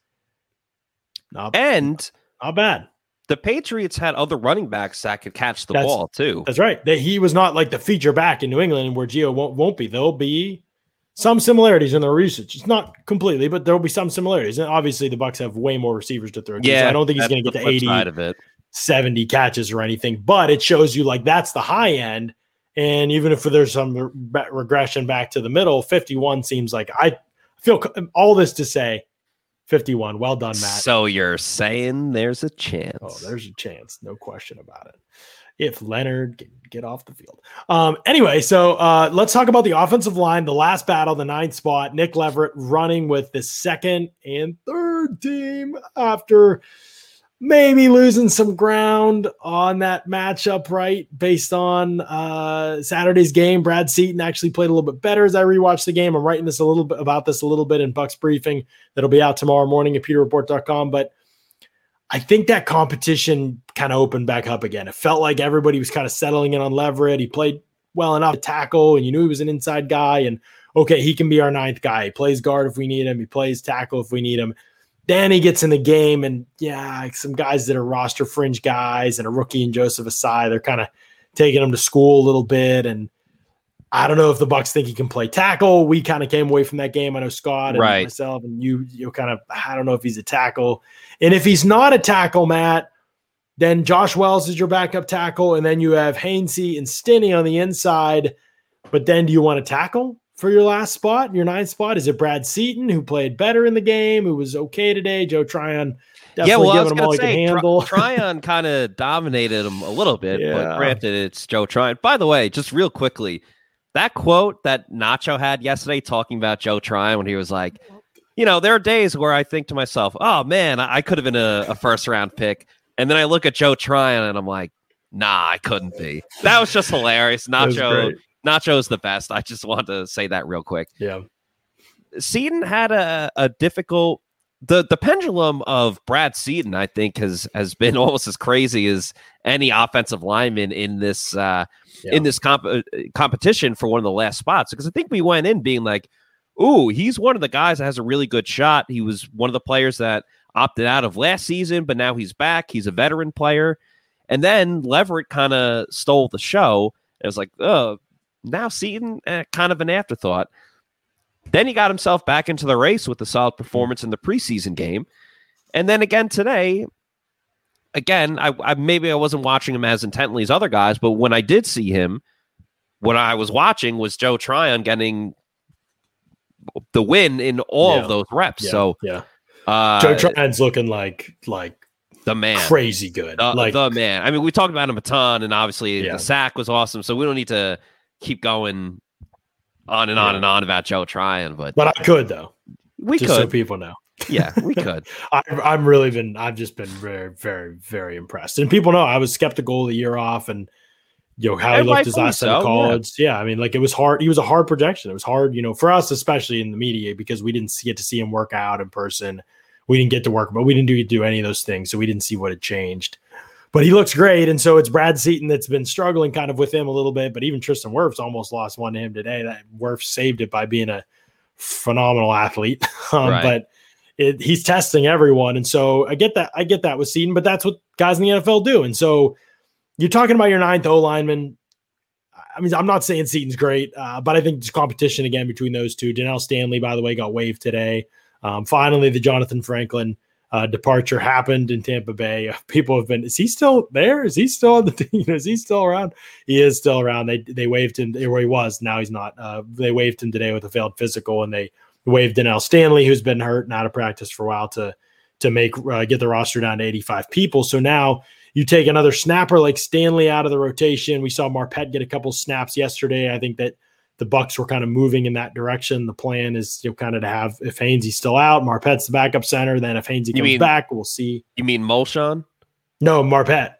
Not, And not bad. the Patriots had other running backs that could catch the That's- ball too. That's right. That he was not like the feature back in New England where Gio won't, won't be. There'll be some similarities in their usage. It's not completely, but there will be some similarities. And obviously the Bucks have way more receivers to throw to. so I don't think he's going to get to 80, of it. 70 catches or anything, but it shows you like that's the high end. And even if there's some re- regression back to the middle, 51 seems like I feel all this to say 51. Well done, Matt. So you're saying there's a chance? Oh, there's a chance, no question about it. If Leonard can get off the field. Um, anyway, so uh, let's talk about the offensive line. The last battle, the ninth spot. Nick Leverett running with the second and third team after maybe losing some ground on that matchup, right? Based on uh, Saturday's game, Brad Seaton actually played a little bit better as I rewatched the game. I'm writing this a little bit about this a little bit in Bucks briefing that'll be out tomorrow morning at pewterreport.com. But I think that competition kind of opened back up again. It felt like everybody was kind of settling in on Leverett. He played well enough to tackle, and you knew he was an inside guy. And okay, he can be our ninth guy. He plays guard if we need him. He plays tackle if we need him. He gets in the game, and yeah, some guys that are roster fringe guys and a rookie and Joseph Asai, they're kind of taking him to school a little bit. And I don't know if the Bucks think he can play tackle. We kind of came away from that game. I know Scott and Right. myself and you, you kind of, I don't know if he's a tackle. And if he's not a tackle, Matt, then Josh Wells is your backup tackle, and then you have Hainsey and Stinnie on the inside. But then, do you want to tackle? For your last spot, your ninth spot? Is it Brad Seaton, who played better in the game, who was okay today? Joe Tryon, definitely yeah, well, I was giving him all gonna say, handle. Try- (laughs) (laughs) Tryon kind of dominated him a little bit, Yeah. but granted, it's Joe Tryon. By the way, just real quickly, that quote that Nacho had yesterday talking about Joe Tryon when he was like, you know, there are days where I think to myself, oh man, I, I could have been a, a first round pick. And then I look at Joe Tryon and I'm like, nah, I couldn't be. That was just hilarious. Was Nacho. Nacho's the best. I just want to say that real quick. Yeah. Seaton had a, a difficult the the pendulum of Brad Seaton, I think, has has been (laughs) almost as crazy as any offensive lineman in this uh, Yeah. in this comp- uh, competition for one of the last spots. Because I think we went in being like, "Ooh, he's one of the guys that has a really good shot." He was one of the players that opted out of last season, but now he's back. He's a veteran player, and then Leverett kind of stole the show. It was like, oh, now Seaton, eh, kind of an afterthought. Then he got himself back into the race with a solid performance in the preseason game. And then again today, again, I, I maybe I wasn't watching him as intently as other guys, but when I did see him, what I was watching was Joe Tryon getting the win in all Yeah. of those reps. Yeah. So yeah. uh, Joe Tryon's looking like like the man, crazy good. the, like the man. I mean, we talked about him a ton, and obviously Yeah. the sack was awesome. So we don't need to keep going on and on Yeah. and on about Joe Tryon, but but I could though, we just so could, people know. yeah, we (laughs) could. I, I'm really been. I've just been very, very, very impressed. And people know I was skeptical the year off, and you know how he looked his last so, of college. Yeah. I mean, like it was hard. He was a hard projection. It was hard, you know, for us, especially in the media, because we didn't get to see him work out in person. We didn't get to work, but we didn't do do any of those things, so we didn't see what had changed. But he looks great, and so it's Brad Seaton that's been struggling kind of with him a little bit. But even Tristan Wirfs almost lost one to him today. That Wirfs saved it by being a phenomenal athlete. (laughs) um, Right. But it, he's testing everyone, and so I get that. I get that with Seaton, but that's what guys in the NFL do. And so you're talking about your ninth O lineman. I mean, I'm not saying Seaton's great, uh, but I think there's competition again between those two. Donell Stanley, by the way, got waived today. Um, finally, the Jonathan Franklin uh, departure happened in Tampa Bay. (laughs) People have been. Is he still there? Is he still on the (laughs) team? Is he still around? He is still around. They they waived him where he was. Now he's not. Uh, they waived him today with a failed physical, and they waived Donell Stanley, who's been hurt and out of practice for a while, to to make uh, get the roster down to 85 people. So now you take another snapper like Stanley out of the rotation. We saw Marpet get a couple snaps yesterday. I think that the Bucks were kind of moving in that direction. The plan is you know, kind of to have if Hainsey's still out, Marpet's the backup center. Then if Hainsey comes mean- back, we'll see. You mean Molchon? No, Marpet.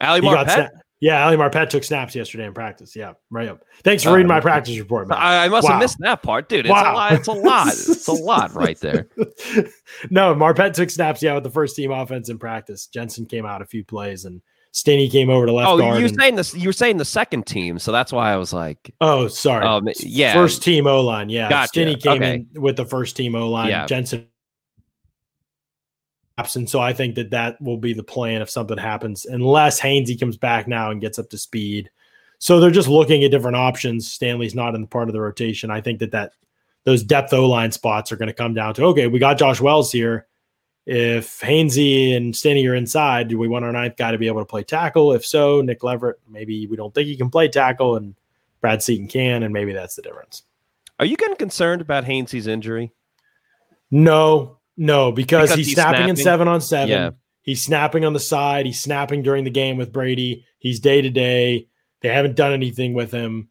Ali Marpet? sna- yeah, Ali Marpet took snaps yesterday in practice. Yeah, right up. Thanks for Oh, reading my uh, practice report, man. I, I must Wow. have missed that part, dude. It's Wow. a lot. It's a lot. It's a (laughs) lot right there. (laughs) no, Marpet took snaps, yeah, with the first team offense in practice. Jensen came out a few plays and Stinnie came over to left Oh, guard. you were and- saying this? You were saying the second team, so that's why I was like, oh, sorry. um, yeah, First team O line. Yeah. Gotcha. Stinnie came Okay. in with the first team O line. Yeah. Jensen absent. So I think that that will be the plan if something happens, unless Hainsey comes back now and gets up to speed. So they're just looking at different options. Stanley's not in the part of the rotation. I think that that those depth O line spots are going to come down to okay, we got Josh Wells here. If Hainsey and Stinnie are inside, do we want our ninth guy to be able to play tackle? If so, Nick Leverett, maybe we don't think he can play tackle, and Brad Seaton can, and maybe that's the difference. Are you getting concerned about Hainsey's injury? No, no, because, Because he's, he's snapping, in seven on seven. Yeah. He's snapping on the side. He's snapping during the game with Brady. He's day to day. They haven't done anything with him.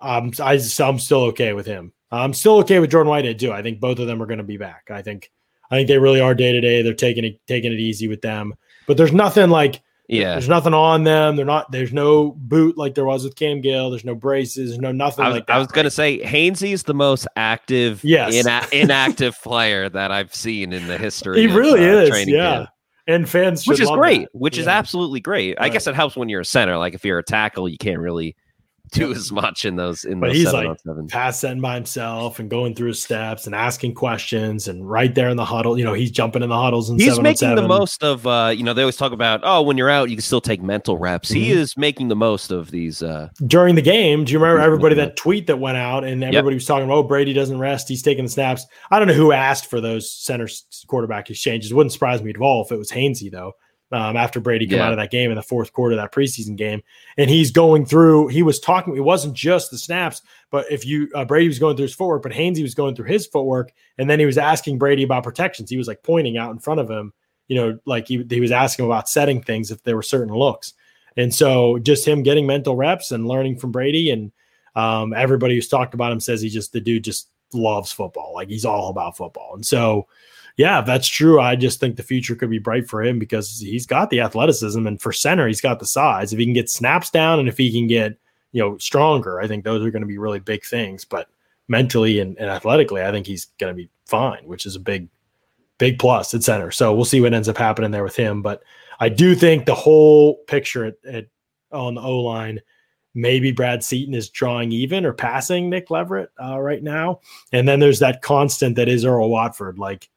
Um, I, I'm still okay with him. I'm still okay with Jordan Whitehead too. I think both of them are going to be back. I think, I think they really are day to day. They're taking it, taking it easy with them. But there's nothing like Yeah, there's nothing on them. They're not. There's no boot like there was with Cam Gill. There's no braces. No nothing I was, like that. I was gonna say Hainsey's the most active, Yes. ina- (laughs) inactive player that I've seen in the history. He of, really uh, is. Yeah. camp. And fans, which is great. that. Which is absolutely great. I guess it helps when you're a center. Like if you're a tackle, you can't really do as much in those in But those he's seven like on seven. pass setting by himself and going through his steps and asking questions and right there in the huddle. You know, he's jumping in the huddles and He's making the most of uh you know they always talk about oh when you're out you can still take mental reps. He Mhm. is making the most of these uh during the game. Do you remember everybody that tweet that went out and everybody was talking about, oh, Brady doesn't rest. He's taking the snaps. I don't know who asked for those center quarterback exchanges. It wouldn't surprise me at all if it was Hainsey, though. Um, after Brady come Yeah. out of that game in the fourth quarter of that preseason game, and he's going through. He was talking. It wasn't just the snaps, but if you uh, Brady was going through his footwork, but Hainsey was going through his footwork, and then he was asking Brady about protections. He was like pointing out in front of him, you know, like he he was asking about setting things if there were certain looks, and so just him getting mental reps and learning from Brady, and um, everybody who's talked about him says he just the dude just loves football, like he's all about football, and so yeah, if that's true, I just think the future could be bright for him because he's got the athleticism and for center, he's got the size. If he can get snaps down and if he can get, you know, stronger, I think those are going to be really big things. But mentally and, and athletically, I think he's going to be fine, which is a big, big plus at center. So we'll see what ends up happening there with him. But I do think the whole picture at, at on the O line, maybe Brad Seaton is drawing even or passing Nick Leverett uh, right now. And then there's that constant that is Earl Watford. Like,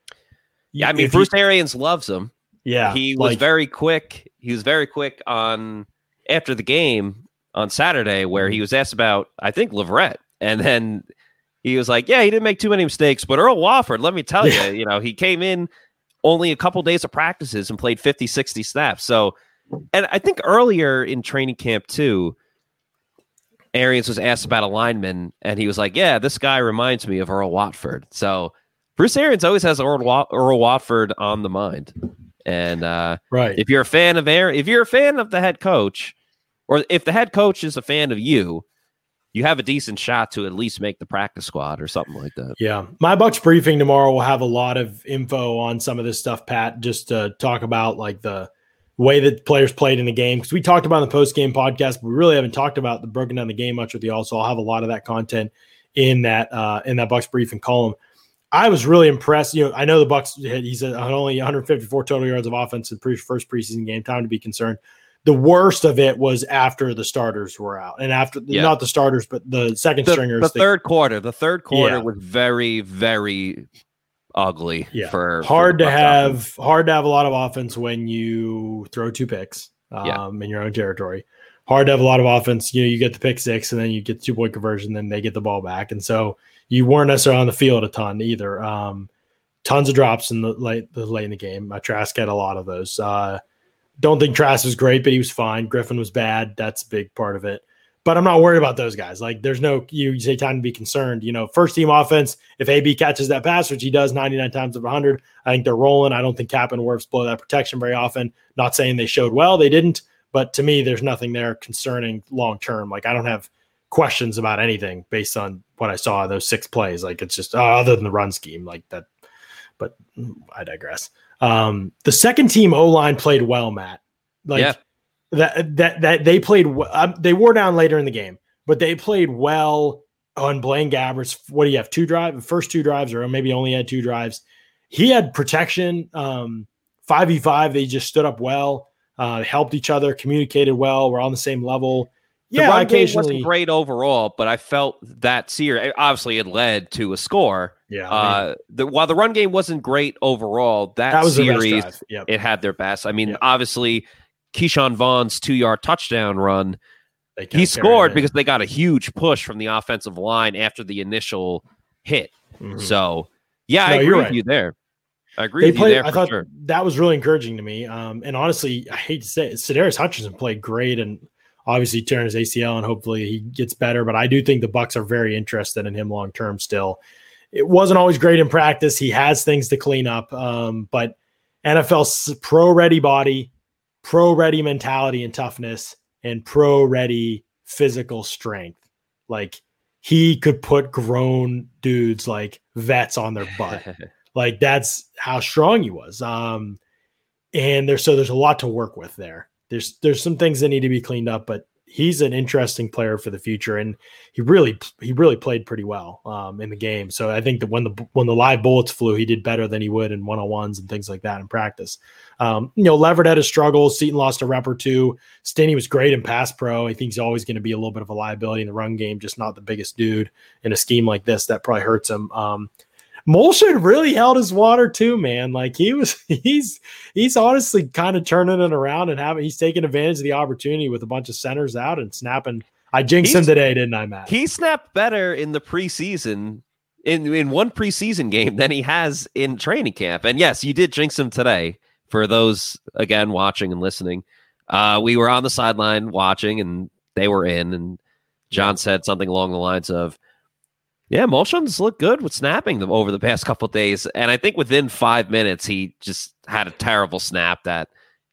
Yeah, I mean if he- Bruce Arians loves him. yeah, he was like, very quick. He was very quick on after the game on Saturday, where he mm-hmm. was asked about, I think, Leverett, and then he was like, "Yeah, he didn't make too many mistakes, but Earl Watford, let me tell you, you know, he came in only a couple days of practices and played 50, 60 snaps. So, and I think earlier in training camp too." Arians was asked about a lineman, and he was like, "Yeah, this guy reminds me of Earl Watford." So Bruce Arians always has Earl, Wa- Earl Watford on the mind, and uh, right. if you're a fan of Aaron, if you're a fan of the head coach, or if the head coach is a fan of you, you have a decent shot to at least make the practice squad or something like that. Yeah. My Bucks briefing tomorrow will have a lot of info on some of this stuff, Pat, just to talk about like the way that players played in the game. Because we talked about in the post game podcast, but we really haven't talked about the broken down the game much with y'all. So I'll have a lot of that content in that uh in that Bucks briefing column. I was really impressed. You know, I know the Bucks. had- He's at only 154 total yards of offense in pre- first preseason game. Time to be concerned. The worst of it was after the starters were out, and after Yeah. not the starters, but the second The, stringers. the the- third quarter, the third quarter Yeah. was very, very ugly. Yeah. for for hard the to have offense. hard to have a lot of offense when you throw two picks um, Yeah. in your own territory. Hard to have a lot of offense. You know, you get the pick six and then you get the two point conversion, then they get the ball back, and so you weren't necessarily on the field a ton either. Um, tons of drops in the late the late in the game. Uh, Trask had a lot of those. Uh, don't think Trask was great, but he was fine. Griffin was bad. That's a big part of it. But I'm not worried about those guys. Like, there's no you, say time to be concerned. You know, first team offense. If AB catches that pass, which he does 99 times of 100, I think they're rolling. I don't think Cap and Wirfs blow that protection very often. Not saying they showed well, they didn't. But to me, there's nothing there concerning long term. Like, I don't have questions about anything based on what I saw in those six plays. Like, it's just uh, other than the run scheme, like that. But I digress. Um, the second team O line played well, Matt. Like Yeah. that that that they played. Um, they wore down later in the game, but they played well on Blaine Gabbert's. What do you have? Two drive, first two drives, or maybe only had two drives. He had protection. Um, five v five. They just stood up well, uh, helped each other, communicated well. We're on the same level. The Yeah, run game wasn't great overall, but I felt that series obviously it led to a score. Yeah, Uh, the, while the run game wasn't great overall, that, that series. Yep. it had their best. I mean, Yeah. obviously, Ke'Shawn Vaughn's two yard touchdown run, he scored because they got a huge push from the offensive line after the initial hit. Mhm. So, yeah, I agree you're with you there. I agree they with played. you there I for thought sure. that was really encouraging to me. Um, and honestly, I hate to say it, Sadarius Hutcherson played great, and obviously tearing his ACL, and hopefully he gets better. But I do think the Bucks are very interested in him long term. Still, it wasn't always great in practice. He has things to clean up. Um, but NFL pro ready body, pro ready mentality and toughness, and pro ready physical strength. Like he could put grown dudes like vets on their butt. (laughs) Like that's how strong he was. Um, and there's so there's a lot to work with there. There's there's some things that need to be cleaned up, but he's an interesting player for the future, and he really he really played pretty well um, in the game. So I think that when the when the live bullets flew, he did better than he would in one on ones and things like that in practice. Um, you know, Leverett had a struggle. Seaton lost a rep or two. Stinnie was great in pass pro. I think he's always going to be a little bit of a liability in the run game, just not the biggest dude in a scheme like this. That probably hurts him. Um, Molchon really held his water too, man. Like he was, (laughs) he's he's honestly kind of turning it around and having he's taking advantage of the opportunity with a bunch of centers out and snapping. I jinxed him today, didn't I, Matt? he snapped better in the preseason in in one preseason game than he has in training camp. And yes, you did jinx him today, for those again watching and listening, uh, we were on the sideline watching, and they were in, and John said something along the lines of, "Yeah, Molchon's looked good with snapping them over the past (laughs) couple days," and I think within five minutes he just had a terrible snap that,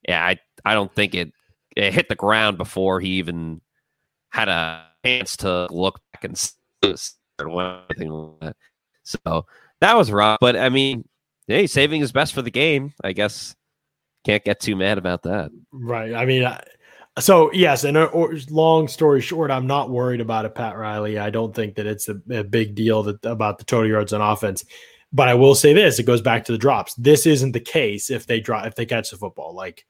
yeah, I I don't think it it hit the ground before he even had a chance to look back and see anything like that. So that was rough, but I mean, hey, saving his best for the game, I guess. Can't get too mad about that. Right. I mean, so yes, and uh, or, long story short, I'm not worried about it, Pat Riley. I don't think that it's a, a big deal that about the total yards on offense. But I will say this: it goes back to the drops. This isn't the case if they drop if they catch the football. Like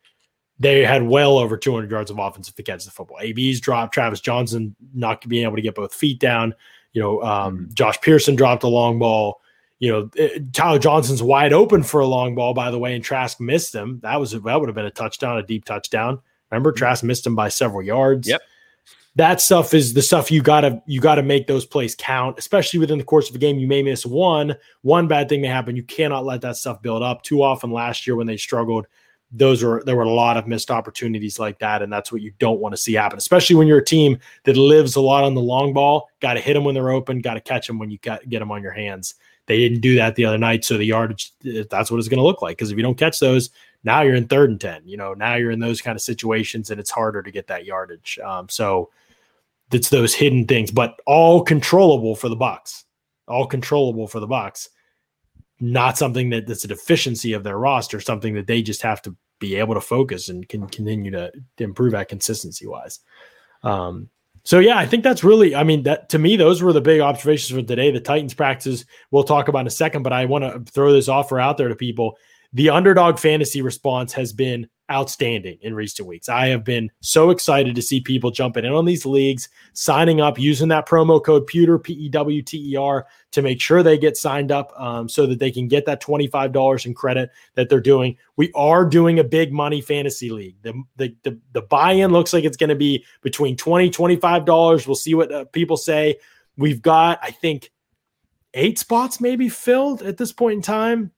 they had well over 200 yards of offense if they catch the football. AB's dropped. Travis Johnson not being able to get both feet down. You know, um, mm-hmm. Josh Pearson dropped a long ball you know, it, eh, Tyler Johnson's wide open for a long ball, by the way, and Trask missed him. That was that would have been a touchdown, a deep touchdown. Remember, mm-hmm. Trask missed him by several yards. Yep. That stuff is the stuff you gotta you gotta make those plays count, especially within the course of a game. You may miss one, one bad thing may happen. You cannot let that stuff build up. Too often last year when they struggled, those were there were a lot of missed opportunities like that, and that's what you don't want to see happen. Especially when you're a team that lives a lot on the long ball. Got to hit them when they're open. Got to catch them when you get get them on your hands. They didn't do that the other night. So the yardage, that's what it's going to look like. Because if you don't catch those, now you're in third and 10. You know, now you're in those kind of situations and it's harder to get that yardage. Um, so it's those hidden things, but all controllable for the Bucks. All controllable for the Bucks. Not something that, that's a deficiency of their roster, something that they just have to be able to focus and can continue to, to improve at consistency wise. Um, so yeah, I think that's really. I mean, that to me, those were the big observations for today. The Titans practices we'll talk about in a second, but I want to throw this offer out there to people. The underdog fantasy response has been outstanding in recent weeks. I have been so excited to see people jumping in on these leagues, signing up, using that promo code Pewter P E W T E R to make sure they get signed up um, so that they can get that $25 in credit that they're doing. We are doing a big money fantasy league. The, the, the, the buy-in looks like it's going to be between 20 $25. We'll see what uh, people say. We've got, I think, eight spots maybe filled at this point in time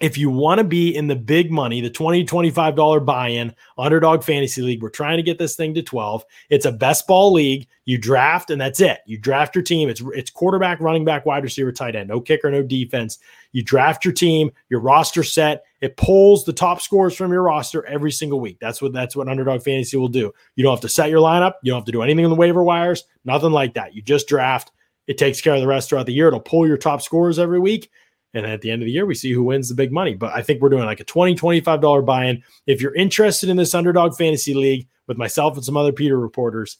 if you want to be in the big money, the 20 $25 buy in underdog fantasy league, we're trying to get this thing to 12. It's a best ball league. You draft, and that's it. You draft your team. It's it's quarterback, running back, wide receiver, tight end, no kicker, no defense. You draft your team, your roster set. It pulls the top scores from your roster every single week. That's what that's what underdog fantasy will do. You don't have to set your lineup. You don't have to do anything on the waiver wires, nothing like that. You just draft. It takes care of the rest throughout the year. It'll pull your top scores every week and at the end of the year, we see who wins the big money. But I think we're doing like a $20, $25 buy in. If you're interested in this underdog fantasy league with myself and some other Pewter reporters,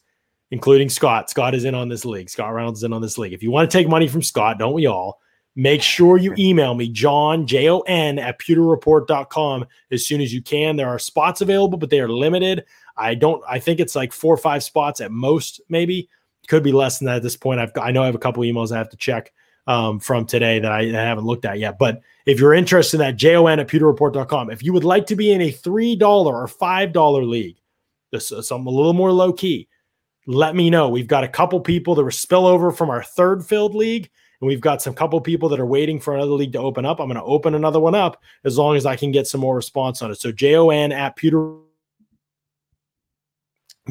including Scott, Scott is in on this league. Scott Reynolds is in on this league. If you want to take money from Scott, don't we all? Make sure you email me, John, J O N, at pewterreport.com as soon as you can. There are spots available, but they are limited. I don't, I think it's like four or five spots at most, maybe. Could be less than that at this point. I've I know I have a couple emails I have to check um, from today that I, I, haven't looked at yet. But if you're interested in that, jon at pewterreport.com. If you would like to be in a $3 or $5 league, this is something a little more low key, let me know. We've got a couple people that were spillover from our third filled league. And we've got some couple people that are waiting for another league to open up. I'm going to open another one up as long as I can get some more response on it. So jon at pewter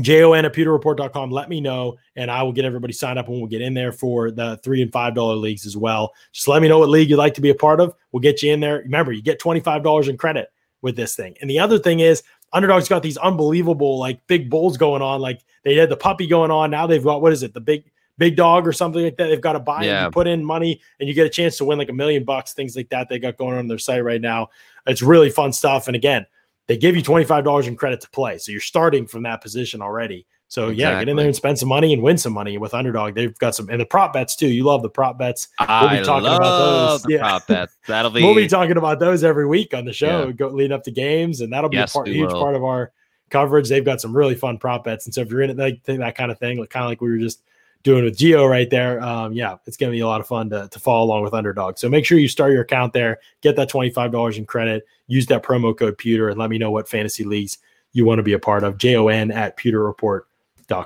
jon at pewterreport.com. Let me know, and I will get everybody signed up and we'll get in there for the three and five dollar leagues as well. Just let me know what league you'd like to be a part of. We'll get you in there. Remember, you get $25 in credit with this thing. And the other thing is, underdog's got these unbelievable like big bulls going on. Like they had the puppy going on. Now they've got what is it? The big big dog or something like that. They've got to buy yeah. it, put in money, and you get a chance to win like a million bucks, things like that. They got going on their site right now. It's really fun stuff. And again, they give you $25 in credit to play. So you're starting from that position already. So exactly. yeah, get in there and spend some money and win some money with underdog. They've got some and the prop bets too. You love the prop bets. We'll be talking about those. yeah. prop bets. (laughs) That'll be we'll be talking about those every week on the show, yeah. go lead up to games, and that'll be yes, a part, huge will. part of our coverage. They've got some really fun prop bets. And so if you're in it, like that kind of thing, like kind of like we were just doing with Gio right there. Um, yeah, it's gonna be a lot of fun to, to follow along with underdog. So make sure you start your account there, get that $25 in credit, use that promo code pewter, and let me know what fantasy leagues you want to be a part of. J-O-N at pewter report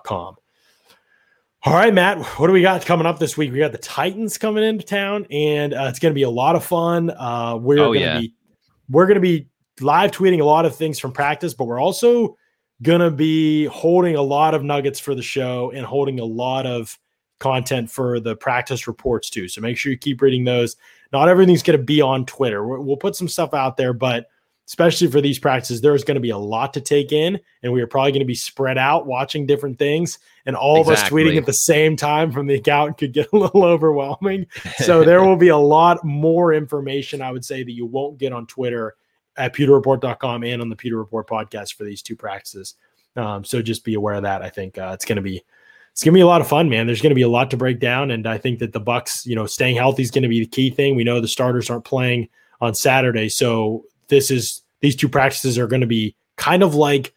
com. All right, Matt, what do we got coming up this week? We got the Titans coming into town, and uh, it's going to be a lot of fun. Uh, we're oh, going to yeah. be we're going to be live tweeting a lot of things from practice, but we're also going to be holding a lot of nuggets for the show and holding a lot of content for the practice reports too. So make sure you keep reading those. Not everything's going to be on Twitter. We'll put some stuff out there, but especially for these practices, there's going to be a lot to take in, and we are probably going to be spread out watching different things. And all exactly. of us tweeting at the same time from the account could get (laughs) a little overwhelming. (laughs) So there will be a lot more information, I would say, that you won't get on Twitter at pewterreport.com and on the Pewter Report podcast for these two practices. Um, so just be aware of that. I think uh, it's going to be it's gonna be a lot of fun, man. There's gonna be a lot to break down, and I think that the Bucks, you know, staying healthy is gonna be the key thing. We know the starters aren't playing on Saturday, so this is these two practices are going to be kind of like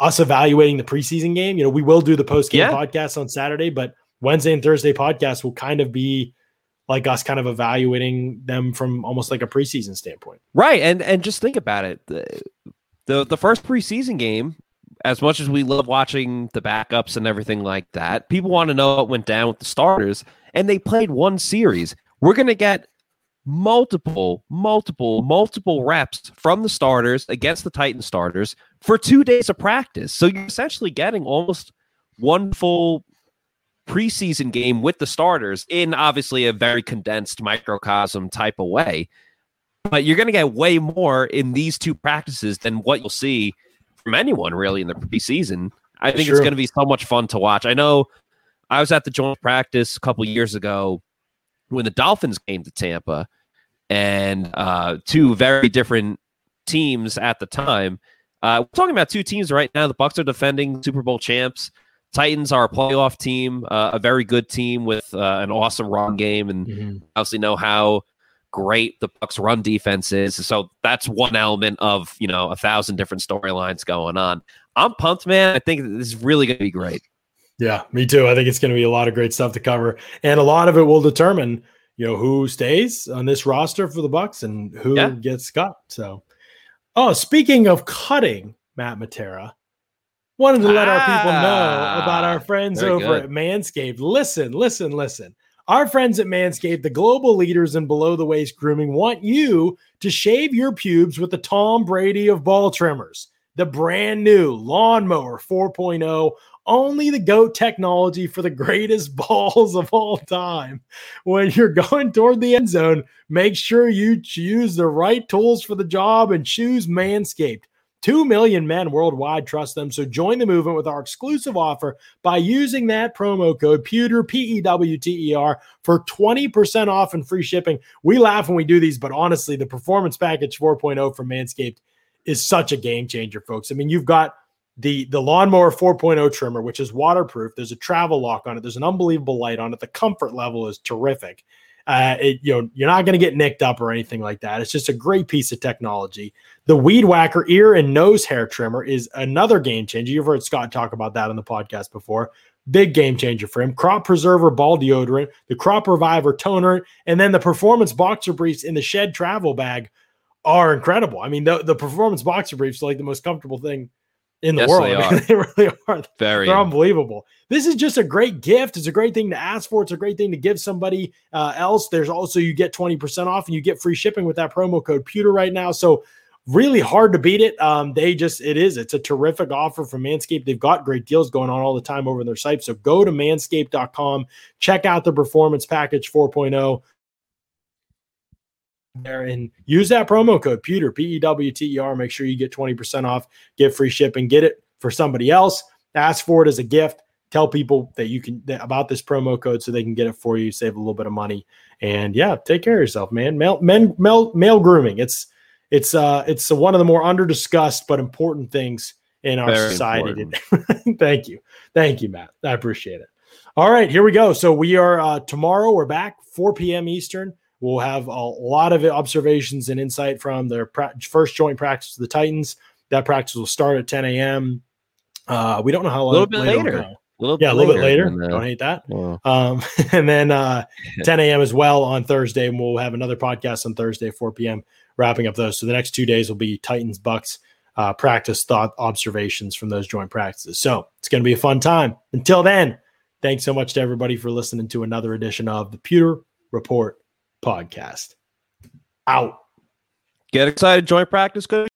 us evaluating the preseason game. You know, we will do the post game yeah. podcast on Saturday, but Wednesday and Thursday podcast will kind of be like us kind of evaluating them from almost like a preseason standpoint. Right. And and just think about it. The the, the first preseason game as much as we love watching the backups and everything like that, people want to know what went down with the starters, and they played one series. We're going to get multiple, multiple, multiple reps from the starters against the Titan starters for two days of practice. So you're essentially getting almost one full preseason game with the starters in obviously a very condensed microcosm type of way. But you're going to get way more in these two practices than what you'll see from anyone really in the preseason. I think it's going to be so much fun to watch. I know I was at the joint practice a couple years ago when the Dolphins came to Tampa, and uh, two very different teams at the time. Uh, we're talking about two teams right now. The Bucks are defending Super Bowl champs. Titans are a playoff team, uh, a very good team with uh, an awesome run game, and mm-hmm. obviously know how great the Bucks run defense is. So that's one element of you know a thousand different storylines going on. I'm pumped, man. I think this is really going to be great. Yeah, me too. I think it's going to be a lot of great stuff to cover, and a lot of it will determine you know who stays on this roster for the Bucks and who yeah. gets cut. So, oh, speaking of cutting, Matt Matera. Wanted to let ah, our people know about our ah, friends over good. at Manscaped. Listen, listen, listen. Our friends at Manscaped, the global leaders in below the waist grooming, want you to shave your pubes with the Tom Brady of ball trimmers. The brand new Lawnmower 4.0, only the GOAT technology for the greatest (laughs) balls of all time. When you're going toward the end zone, make sure you choose the right tools for the job and choose Manscaped. Two million men worldwide trust them. So join the movement with our exclusive offer by using that promo code Pewter, P E W T E R, for 20% off and free shipping. We laugh when we do these, but honestly, the Performance Package 4.0 from Manscaped is such a game changer, folks. I mean, you've got the the lawnmower 4.0 trimmer which is waterproof there's a travel lock on it there's an unbelievable light on it the comfort level is terrific uh, it, you know, you're not going to get nicked up or anything like that. It's just a great piece of technology. The Weed Whacker ear and nose hair trimmer is another game changer. You've heard Scott talk about that on the podcast before. Big game changer for him. Crop Preserver ball deodorant, the Crop Reviver toner, and then the Performance Boxer Briefs in the Shed travel bag are incredible. I mean, the, the Performance Boxer Briefs are like the most comfortable thing in the yes, world. They, I (laughs) mean, they, really are. Very. They're unbelievable. This is just a great gift. It's a great thing to ask for. It's a great thing to give somebody uh, else. There's also you get 20% off and you get free shipping with that promo code pewter right now. So really hard to beat it. Um, they just it is. It's a terrific offer from Manscaped. They've got great deals going on all the time over their site. So go to manscaped.com, check out the performance package 4.0 there and use that promo code Pewter, P E W T E R. Make sure you get 20% off, get free shipping, get it for somebody else. Ask for it as a gift. Tell people that you can that, about this promo code so they can get it for you, save a little bit of money. And yeah, take care of yourself, man. Male, men, male, male grooming. It's it's uh it's one of the more under discussed but important things in our Very society. (laughs) Thank you. Thank you, Matt. I appreciate it. All right, here we go. So we are uh tomorrow, we're back 4 p.m. Eastern. We'll have a lot of observations and insight from their pra- first joint practice of the Titans. That practice will start at 10 a.m. Uh, we don't know how long. A little bit later. A little yeah, a little bit later. Than, uh, don't hate that. Um, (laughs) and then uh, (laughs) 10 a.m. as well on Thursday. And we'll have another podcast on Thursday, 4 p.m., wrapping up those. So the next two days will be Titans, Bucks uh, practice thought observations from those joint practices. So it's going to be a fun time. Until then, thanks so much to everybody for listening to another edition of the Pewter Report podcast. Out. Get excited. Joint practice be